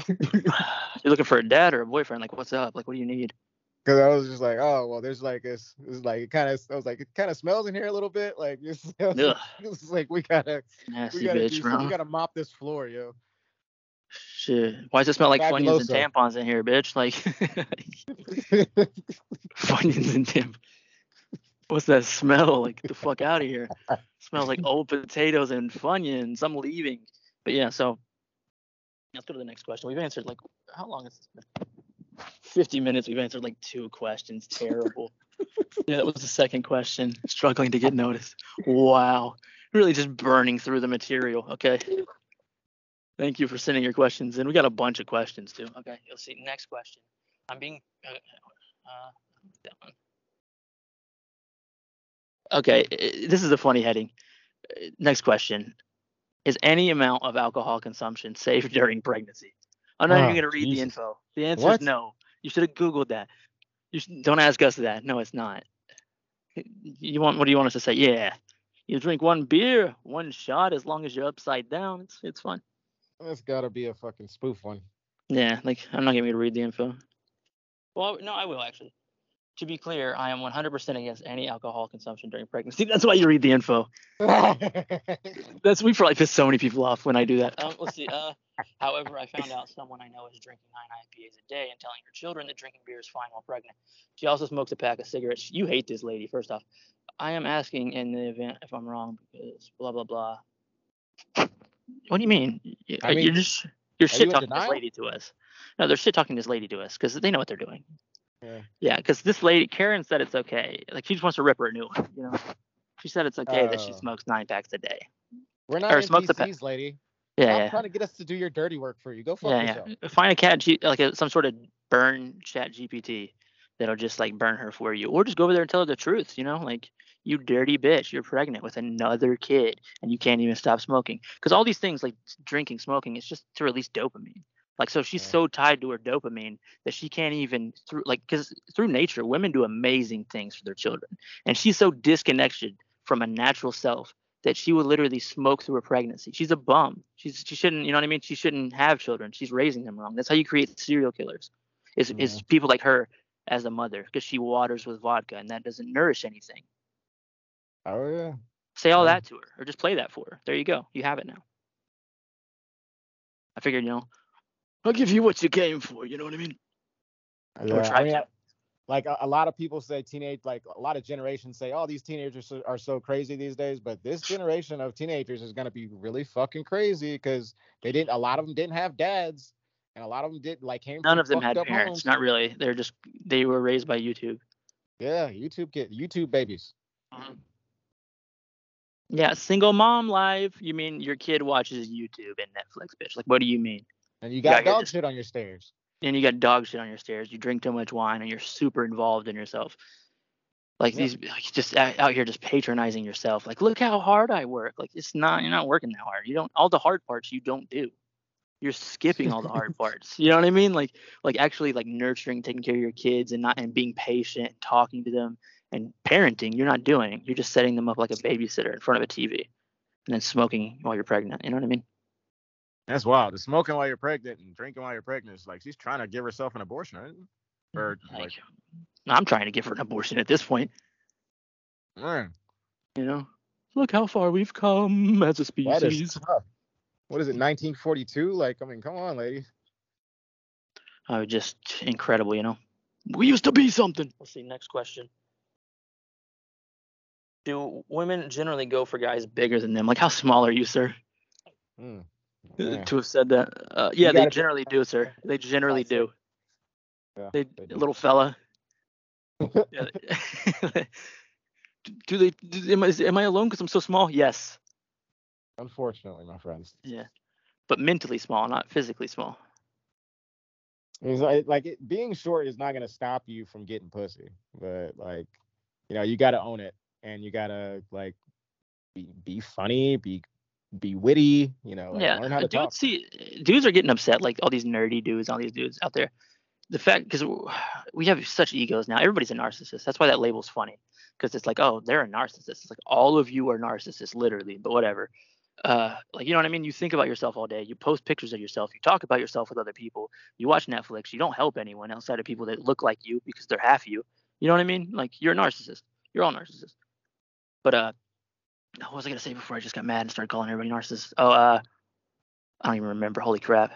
You're looking for a dad or a boyfriend? Like, what's up? Like, what do you need? Because I was just like, oh well, there's like this, it's like it kind of, I was like, it kind of smells in here a little bit. Like it's, it's like we gotta, we Nasty gotta, bitch, do we gotta mop this floor, yo. Shit. Why does it smell like Funyuns and tampons in here, bitch? Like Funyuns and tampons. What's that smell? Like get the fuck out of here. smells like old potatoes and Funyuns. I'm leaving. But yeah, so let's go to the next question. We've answered like how long is this been? 50 minutes. We've answered like two questions. Terrible. yeah, that was the second question. Struggling to get noticed. Wow. Really just burning through the material. Okay. Thank you for sending your questions in. We got a bunch of questions too. Okay, you'll see. Next question. I'm being. Uh, uh, that one. Okay, this is a funny heading. Uh, Next question. Is any amount of alcohol consumption safe during pregnancy? I'm not Oh, even going to read the info. The answer What? is no. You should have Googled that. You should, don't ask us that. No, it's not. You want what do you want us to say? Yeah. You drink one beer, one shot, as long as you're upside down. It's it's fun. That's gotta be a fucking spoof one. Yeah, like I'm not gonna read the info. Well, no, I will actually. To be clear, I am 100% against any alcohol consumption during pregnancy. That's why you read the info. That's we probably piss so many people off when I do that. Um, let's see. Uh, however, I found out someone I know is drinking nine IPAs a day and telling her children that drinking beer is fine while pregnant. She also smokes a pack of cigarettes. You hate this lady, first off. I am asking in the event if I'm wrong because blah blah blah. What do you mean? You- I mean, you're just you're are shit you talking this lady to us. No, they're shit talking this lady to us because they know what they're doing. Yeah. Yeah, because this lady Karen said it's okay. Like she just wants to rip her a new one. You know, she said it's okay that she Oh. smokes nine packs a day. We're not Or smokes a NPCs, lady. Yeah, yeah. trying to get us to do your dirty work for you. Go fuck yeah, yourself. yeah. Find a cat, G- like a, some sort of burn ChatGPT that'll just like burn her for you, or just go over there and tell her the truth. You know, like you dirty bitch, you're pregnant with another kid and you can't even stop smoking. Because all these things like drinking, smoking, it's just to release dopamine. Like so, she's Yeah. so tied to her dopamine that she can't even through like because through nature, women do amazing things for their children, and she's so disconnected from a natural self that she would literally smoke through her pregnancy. She's a bum. She's she shouldn't, you know what I mean? She shouldn't have children. She's raising them wrong. That's how you create serial killers. Is is people like her as a mother because she waters with vodka and that doesn't nourish anything. Oh yeah. Say all Yeah. that to her or just play that for her. There you go. You have it now. I figured, you know, I'll give you what you came for. You know what I mean? Yeah, I mean. I- like a, a lot of people say teenage like a lot of generations say oh these teenagers are, are so crazy these days but this generation of teenagers is going to be really fucking crazy because they didn't a lot of them didn't have dads and a lot of them did like came None from of them had parents. homes. Not really. They're just they were raised by YouTube. yeah youtube kid youtube babies mm-hmm. Yeah, single mom live. You mean your kid watches YouTube and Netflix, bitch? Like, what do you mean? And you got you're dog just- shit on your stairs and you got dog shit on your stairs. You drink too much wine, and you're super involved in yourself. Like Yeah. these, like just out out here, just patronizing yourself. Like, look how hard I work. Like, it's not. You're not working that hard. You don't. All the hard parts you don't do. You're skipping all the hard parts. You know what I mean? Like, like actually, like nurturing, taking care of your kids, and not and being patient, talking to them, and parenting. You're not doing. You're just setting them up like a babysitter in front of a TV, and then smoking while you're pregnant. You know what I mean? That's wild the smoking while you're pregnant and drinking while you're pregnant is like she's trying to give herself an abortion right? or Like, like I'm trying to give her an abortion at this point. man, You know, look how far we've come as a that is species. tough. what is it 1942 like i mean come on lady Oh, just incredible, you know. We used to be something. Let's see. Next question. Do women generally go for guys bigger than them? Like, how small are you, sir? Hmm. Yeah. To have said that. Uh, yeah, they generally do, sir. They generally do. Yeah, They, they do. little fella. Yeah, do they? Do, am I am I alone because I'm so small? Yes. unfortunately my friends Yeah. But mentally small, not physically small. It's like, like it, being short is not gonna stop you from getting pussy, but like, you know, you gotta own it, and you gotta like be be funny, be be witty, you know, yeah, learn how to dudes talk. see dudes are getting upset, like all these nerdy dudes, all these dudes out there. The fact, because we have such egos now, everybody's a narcissist. That's why that label's funny, because it's like, oh, they're a narcissist. It's like all of you are narcissists, literally. But whatever. uh, like you know what I mean. You think about yourself all day. You post pictures of yourself. You talk about yourself with other people. You watch Netflix. You don't help anyone outside of people that look like you because they're half you. You know what I mean? Like you're a narcissist. You're all narcissists. But uh, what was I gonna say before I just got mad and started calling everybody narcissists? Oh, uh, I don't even remember. Holy crap!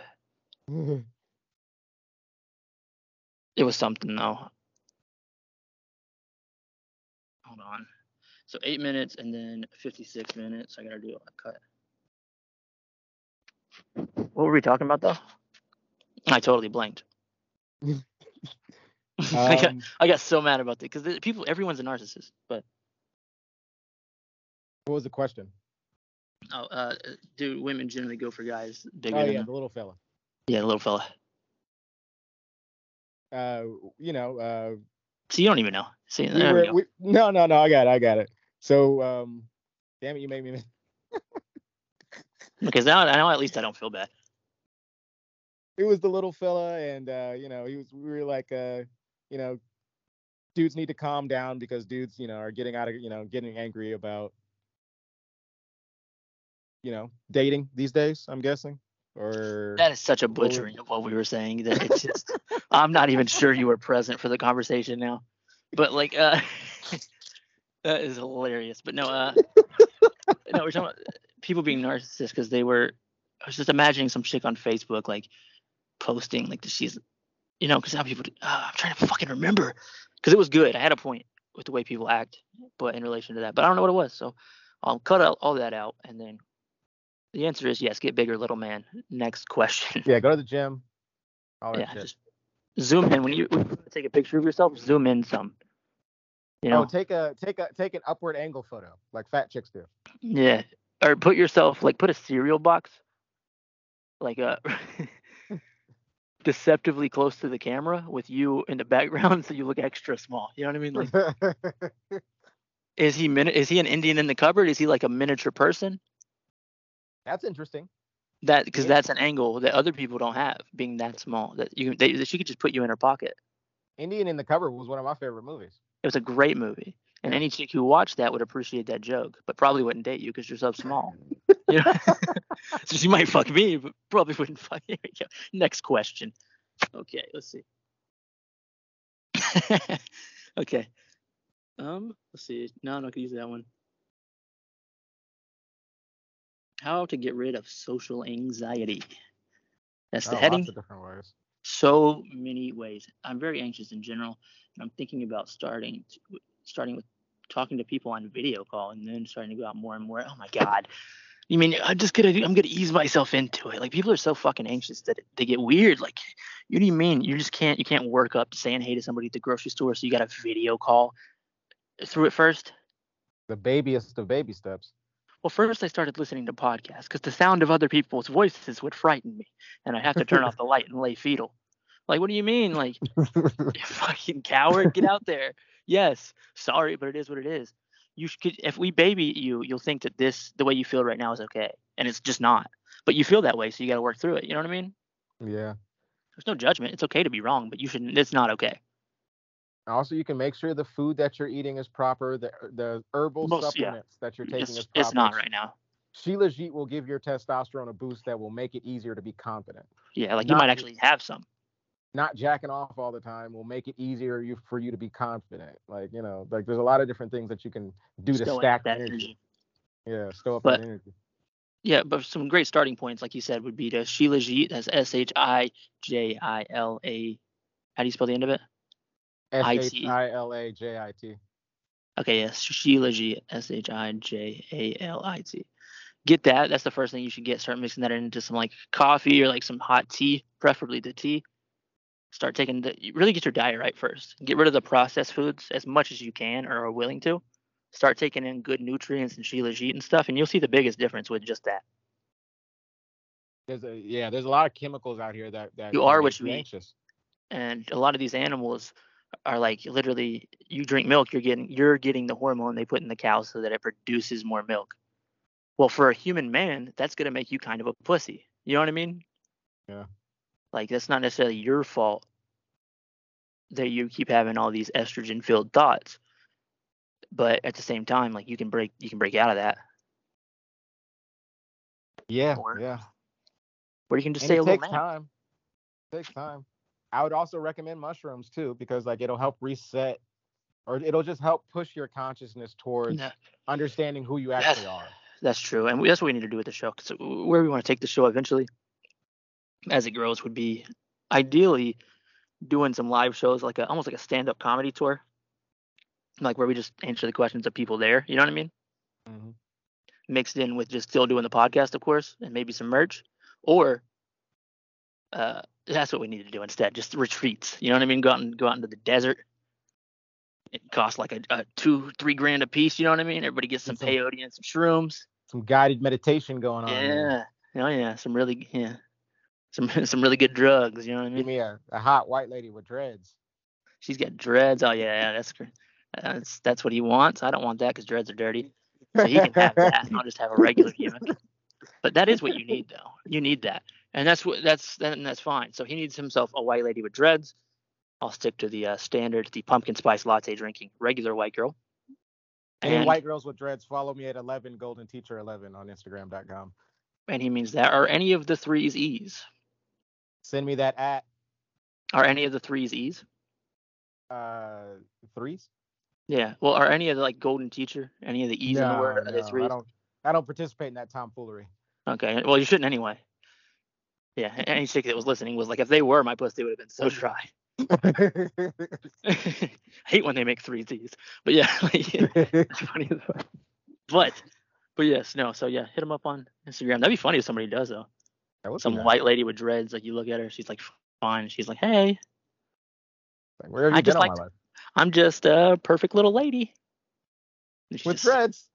It was something though. Hold on. So eight minutes and then 56 minutes. I gotta do a cut. What were we talking about though? I totally blanked. I, got, Um, I got so mad about that because people, everyone's a narcissist. But what was the question? oh, uh, do women generally go for guys bigger Oh yeah, them? the little fella. Yeah, the little fella. Uh, you know, uh, so you don't even know. See, we were, we no, no, no, I got it, I got it. So, um, damn it, you made me. Because now, now at least I don't feel bad. It was the little fella, and uh, you know, he was. We were like, uh, you know, dudes need to calm down because dudes, you know, are getting out of, you know, getting angry about, you know, dating these days. I'm guessing, or That is such a butchering of what we were saying that it's just I'm not even sure you were present for the conversation now. But like uh that is hilarious. But no, uh no, we're talking about people being narcissists because they were I was just imagining some chick on Facebook like posting like that she's you know, because how people do, uh, I'm trying to fucking remember because it was good. I had a point with the way people act, but in relation to that, but I don't know what it was. So I'll cut out all that out and then the answer is yes, get bigger, little man. Next question. yeah, go to the gym. All yeah, just zoom in when you, when you take a picture of yourself. Zoom in some. You oh, know, Oh, take a take a take an upward angle photo like fat chicks do. yeah, or put yourself like put a cereal box, like uh, a deceptively close to the camera with you in the background, so you look extra small. You know what I mean? Like, is he min- is he an Indian in the cupboard? Is he like a miniature person? That's interesting. That because that's an angle that other people don't have, being that small. That you they, that she could just put you in her pocket. Indian in the Cupboard was one of my favorite movies. It was a great movie. And any chick who watched that would appreciate that joke, but probably wouldn't date you because you're so small. You know? so she might fuck me, but probably wouldn't fuck you. Next question. Okay, let's see. okay. Um, let's see. No, I'm not gonna use that one. How to get rid of social anxiety. That's Oh, the lots heading of different ways. so many ways. I'm very anxious in general, and I'm thinking about starting to, starting with talking to people on video call, and then starting to go out more and more. Oh my god! You mean I'm just gonna I'm gonna ease myself into it? Like people are so fucking anxious that they get weird. Like, what do you mean? You just can't you can't work up to saying hey to somebody at the grocery store, so you got a video call through it first. The babyest of baby steps. Well, first I started listening to podcasts because the sound of other people's voices would frighten me, and I'd have to turn off the light and lay fetal. Like, what do you mean? Like, you fucking coward, get out there. Yes, sorry, but it is what it is. You could, if we baby you, you'll think that this, the way you feel right now, is okay, and it's just not. But you feel that way, so you got to work through it. You know what I mean? yeah. There's no judgment. It's okay to be wrong, but you shouldn't. It's not okay. Also, you can make sure the food that you're eating is proper. The uh, the herbal Most- yeah. supplements that you're taking It's, is proper. it's not right now. Shilajit will give your testosterone a boost that will make it easier to be confident. Yeah, like you might actually have some. Not jacking off all the time will make it easier you, for you to be confident. Like you know, like there's a lot of different things that you can do to Stow stack that energy. energy. Yeah, stow up But- that energy. Yeah, but some great starting points, like you said, would be to Shilajit. That's S H I J I L A. How do you spell the end of it? S H. I L A J I T. Okay, yes, Sheila G. S H I J A L I T. Get that. That's the first thing you should get. Start mixing that into some like coffee or like some hot tea, preferably the tea. Start taking the really get your diet right first. Get rid of the processed foods as much as you can or are willing to. Start taking in good nutrients and Shilajit and stuff, and you'll see the biggest difference with just that. There's a yeah, there's a lot of chemicals out here that that You are what you eat. anxious. and a lot of these animals are like literally you drink milk you're getting you're getting the hormone they put in the cow so that it produces more milk well for a human man that's going to make you kind of a pussy you know what i mean Yeah. like that's not necessarily your fault that you keep having all these estrogen filled thoughts but at the same time like you can break you can break out of that Yeah, Or- yeah. where you can just And stay a it little man. time. It takes time. I would also recommend mushrooms too because like it'll help reset or it'll just help push your consciousness towards understanding who you That's- actually are. That's true, and we, that's what we need to do with the show. Cause where we want to take the show eventually, as it grows, would be ideally doing some live shows, like a almost like a stand-up comedy tour, like where we just answer the questions of people there. You know what I mean? Mhm. Mixed in with just still doing the podcast, of course, and maybe some merch, or uh, that's what we need to do instead. Just retreats. You know what I mean? Go out and go out into the desert. It costs like a, a two, three grand a piece. You know what I mean? Everybody gets some Some- peyote and some shrooms. Some guided meditation going on. there. Yeah. Oh yeah. Some really yeah. Some some really good drugs. You know what I Give mean? me a, a hot white lady with dreads. She's got dreads. Oh yeah, yeah that's great. That's that's what he wants. I don't want that because dreads are dirty. So he can have that. and I'll just have a regular human. But that is what you need though. You need that, and that's what that's then that's fine. So he needs himself a white lady with dreads. I'll stick to the uh, standard, the pumpkin spice latte drinking regular white girl. Any And- white girls with dreads, follow me at 11 golden teacher 11 on Instagram.com. And he means that. Are any of the threes E's? Send me that at Are any of the threes E's? uh threes. Yeah. Well, are any of the like golden teacher? Any of the E's in the word? Are they threes? I don't. I don't participate in that tomfoolery. Okay. Well, you shouldn't anyway. Yeah. Any chick that was listening was like, if they were my pussy, would have been so mm-hmm. dry. I hate when they make three Z's. But yeah, like, it's funny though. But, but yes, no. So yeah, hit them up on Instagram. That'd be funny if somebody does though. Some white lady with dreads. Like you look at her, she's like fine. She's like, hey, Like, where have I you just been all like my life? I'm just a perfect little lady. With just, dreads.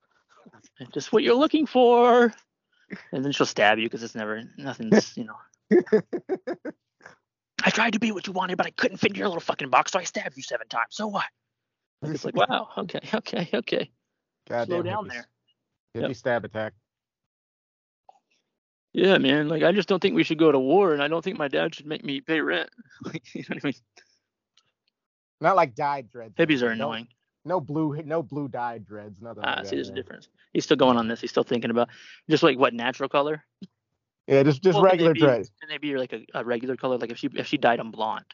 just what you're looking for. And then she'll stab you because it's never nothing's you know. I tried to be what you wanted, but I couldn't fit in your little fucking box, so I stabbed you seven times. So what? It's like, wow, okay, okay, okay. Goddamn Slow down hippies. there. Hippie Yep. stab attack. Yeah, man. Like, I just don't think we should go to war, and I don't think my dad should make me pay rent. Like, you know what I mean? Not like dyed dreads. Hippies are No- annoying. No blue, no blue dyed dreads. Nothing. Ah, like see, that, there's a difference. He's still going on this. He's still thinking about just like what natural color. Yeah, just just Well, can regular be- dreads. Can they be like a, a regular color? Like if she if she dyed them blonde.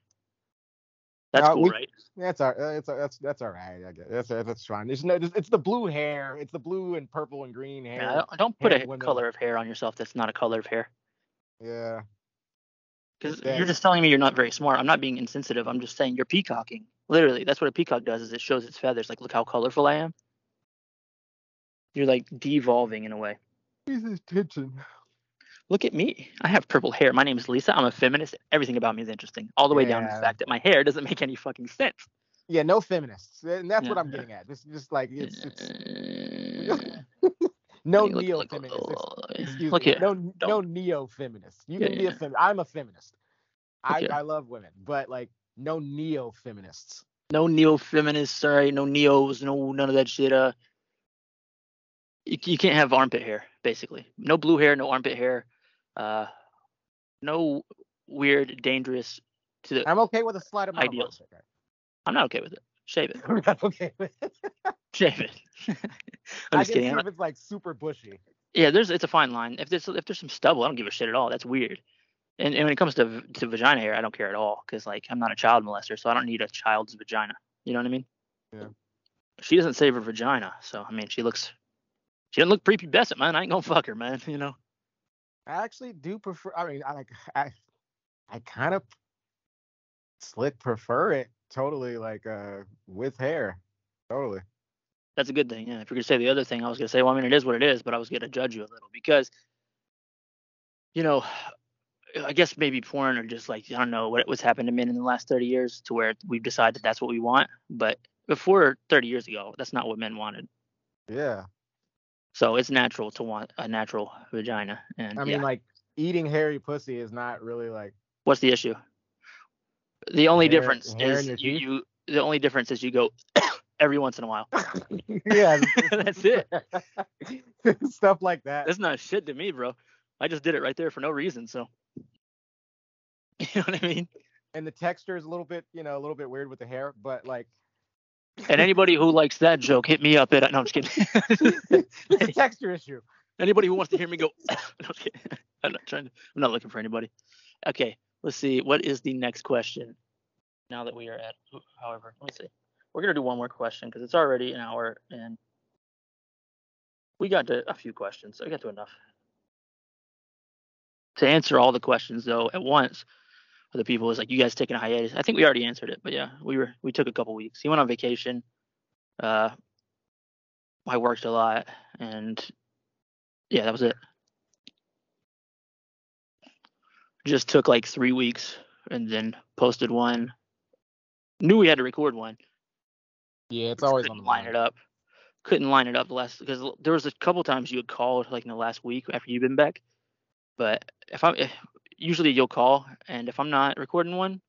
That's Uh, cool, we- right? That's all. uh, It's that's that's all right. I guess that's that's fine. It's no, it's the blue hair. It's the blue and purple and green hair. Yeah, don't- don't put hair a color of hair on yourself that's not a color of hair. Yeah. Because you're just telling me you're not very smart. I'm not being insensitive. I'm just saying you're peacocking. Literally, that's what a peacock does. Is it shows its feathers. Like, look how colorful I am. You're like devolving in a way. He's attention. Look at me. I have purple hair. My name is Lisa. I'm a feminist. Everything about me is interesting. All the way down to the fact that my hair doesn't make any fucking sense. Yeah, no feminists, and that's what I'm getting at. Just just like it's it's Uh, no look- neo look- feminists. uh, Excuse look me. here. No no neo feminists. You can Yeah, be a feminist. I'm a feminist. I. I love women, but like no neo feminists. no neo feminists, sorry, no neos, no none of that shit. Uh, you, you can't have armpit hair, basically. No blue hair, no armpit hair. Uh, no weird, dangerous. To the, I'm okay with a slight amount Ideals. of I'm not okay with it. Shave it. I'm not okay with it. Shave it. I'm I just kidding. see if it's like super bushy. Yeah, there's it's a fine line. If there's if there's some stubble, I don't give a shit at all. That's weird. And, and when it comes to to vagina hair, I don't care at all because like I'm not a child molester, so I don't need a child's vagina. You know what I mean? Yeah. She doesn't save her vagina, so I mean she looks she doesn't look prepubescent, man. I ain't gonna fuck her, man. You know? I actually do prefer. I mean, I like I I kind of slick prefer it totally like uh with hair. Totally. That's a good thing. Yeah. If you're gonna say the other thing, I was gonna say, well, I mean, it is what it is, but I was gonna judge you a little because, you know, I guess maybe porn or just like I don't know what what's happened to men in the last 30 years to where we've decided that's what we want. But before 30 years ago, that's not what men wanted. Yeah. So it's natural to want a natural vagina. And I yeah, mean, like eating hairy pussy is not really like. what's the issue? The only Hair- difference hair is you, teeth? you. The only difference is you go every once in a while. yeah. That's it. Stuff like that. That's not shit to me, bro. I just did it right there for no reason. So, you know what I mean? And the texture is a little bit, you know, a little bit weird with the hair, but like And anybody who likes that joke, hit me up at. No, I'm just kidding. it's a texture issue. Anybody who wants to hear me go, no, okay. I'm not trying to. I'm not looking for anybody. Okay, let's see. What is the next question? Now that we are at, however, let me see. We're gonna do one more question because it's already an hour and we got to a few questions. I got to enough to answer all the questions though at once. For the people was like, you guys taking a hiatus? I think we already answered it, but yeah, we were we took a couple weeks. He went on vacation. Uh, I worked a lot, and yeah, that was it. Just took like three weeks, and then posted one. Knew we had to record one. Yeah, it's always on the line mind. it up. Couldn't line it up the last because there was a couple times you had called like in the last week after you've been back. But if I'm if, usually you'll call, and if I'm not recording one,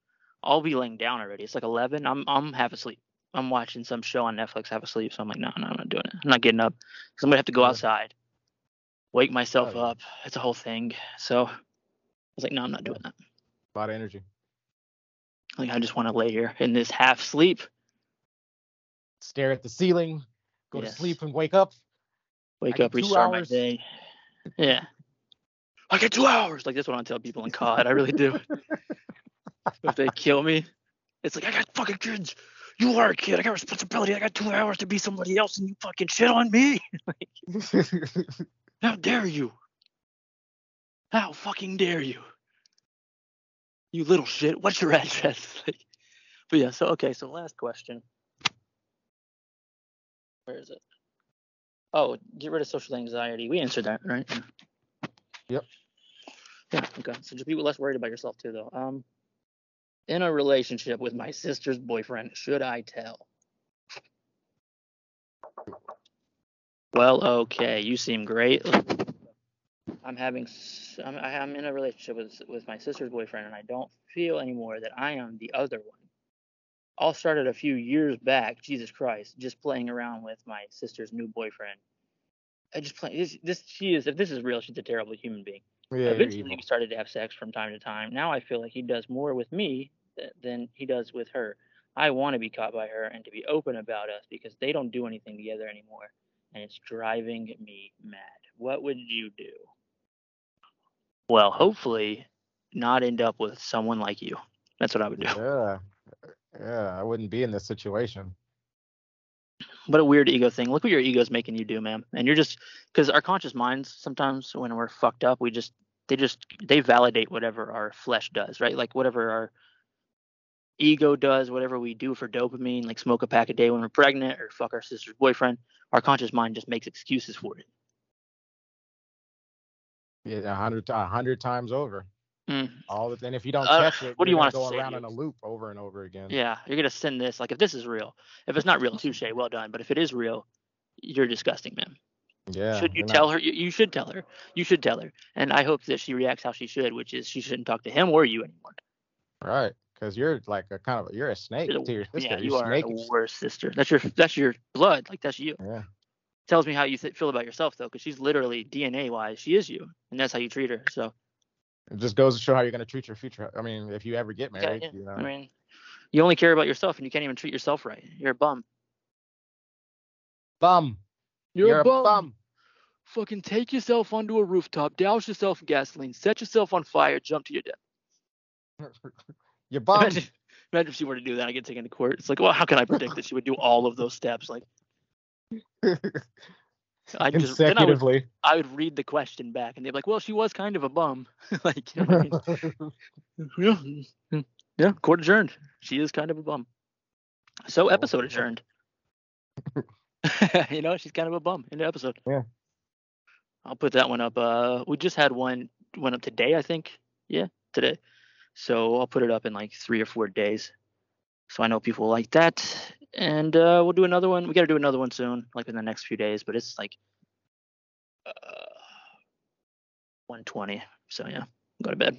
I'll be laying down already. It's like 11. I'm I'm half asleep. I'm watching some show on Netflix, half asleep. So I'm like, no, no, I'm not doing it. I'm not getting up because I'm gonna have to go outside, wake myself oh, yeah. up. It's a whole thing. So I was like, no, I'm not doing that. A lot of energy. Like I just want to lay here in this half sleep, Stare at the ceiling, go Yes. to sleep and wake up. wake get up, restart my day. Yeah. I get two hours. Like that's what I tell people in COD. I really do. if they kill me, it's like I got fucking kids. You are a kid. I got responsibility. I got two hours to be somebody else, and you fucking shit on me. like, How dare you? How fucking dare you? You little shit. What's your address? Like, but yeah. So okay. So last question. Where is it? Oh, get rid of social anxiety. We answered that, right? Yep. Yeah. Okay. So just be less worried about yourself too, though. Um, in a relationship with my sister's boyfriend, should I tell? Well, okay. You seem great. I'm having. I'm, I'm in a relationship with with my sister's boyfriend, and I don't feel anymore that I am the other one. All started a few years back. Jesus Christ, just playing around with my sister's new boyfriend. I just play this. This she is. If this is real, she's a terrible human being. Yeah, you're Eventually, evil. we started to have sex from time to time. Now I feel like he does more with me th- than he does with her. I want to be caught by her and to be open about us because they don't do anything together anymore, and it's driving me mad. What would you do? Well, hopefully, not end up with someone like you. That's what I would do. Yeah. Uh, yeah, I wouldn't be in this situation. What a weird ego thing. Look what your ego's making you do, man. And you're just because our conscious minds sometimes when we're fucked up, we just they just they validate whatever our flesh does, right? Like whatever our ego does, whatever we do for dopamine, like smoke a pack a day when we're pregnant or fuck our sister's boyfriend, our conscious mind just makes excuses for it. Yeah, a hundred a hundred times over. Mm. All the and if you don't Uh, catch it, what do you want to go around in a loop over and over again. Yeah, you're gonna send this like if this is real. If it's not real, touche, well done. But if it is real, you're disgusting, man. Yeah. should you you're not- tell her? You, you should tell her. You should tell her. And I hope that she reacts how she should, which is she shouldn't talk to him or you anymore. Right. Because you're like a kind of you're a snake You're the- to your sister. yeah, you're are snake. the worst sister. That's your that's your blood. Like that's you. Yeah. Tells me how you th- feel about yourself though, because she's literally DNA wise, she is you, and that's how you treat her. So It just goes to show how you're gonna treat your future. I mean, if you ever get married, yeah. you know. I mean, you only care about yourself, and you can't even treat yourself right. You're a bum. bum. You're, a bum. Fucking take yourself onto a rooftop, douse yourself in gasoline, set yourself on fire, jump to your death. you're bum. Imagine, imagine if she were to do that, I get taken to court. It's like, well, how can I predict that she would do all of those steps? Like, I just then I would I would read the question back, and they'd be like, well, she was kind of a bum. like, you know I mean? yeah, yeah, court adjourned. She is kind of a bum. So episode adjourned. you know, she's kind of a bum in the episode. Yeah. I'll put that one up. Uh, we just had one went up today, I think. Yeah, today. So I'll put it up in like three or four days. So I know people like that, and uh, we'll do another one. We got to do another one soon, like in the next few days. But it's like uh, 120. So yeah, go to bed.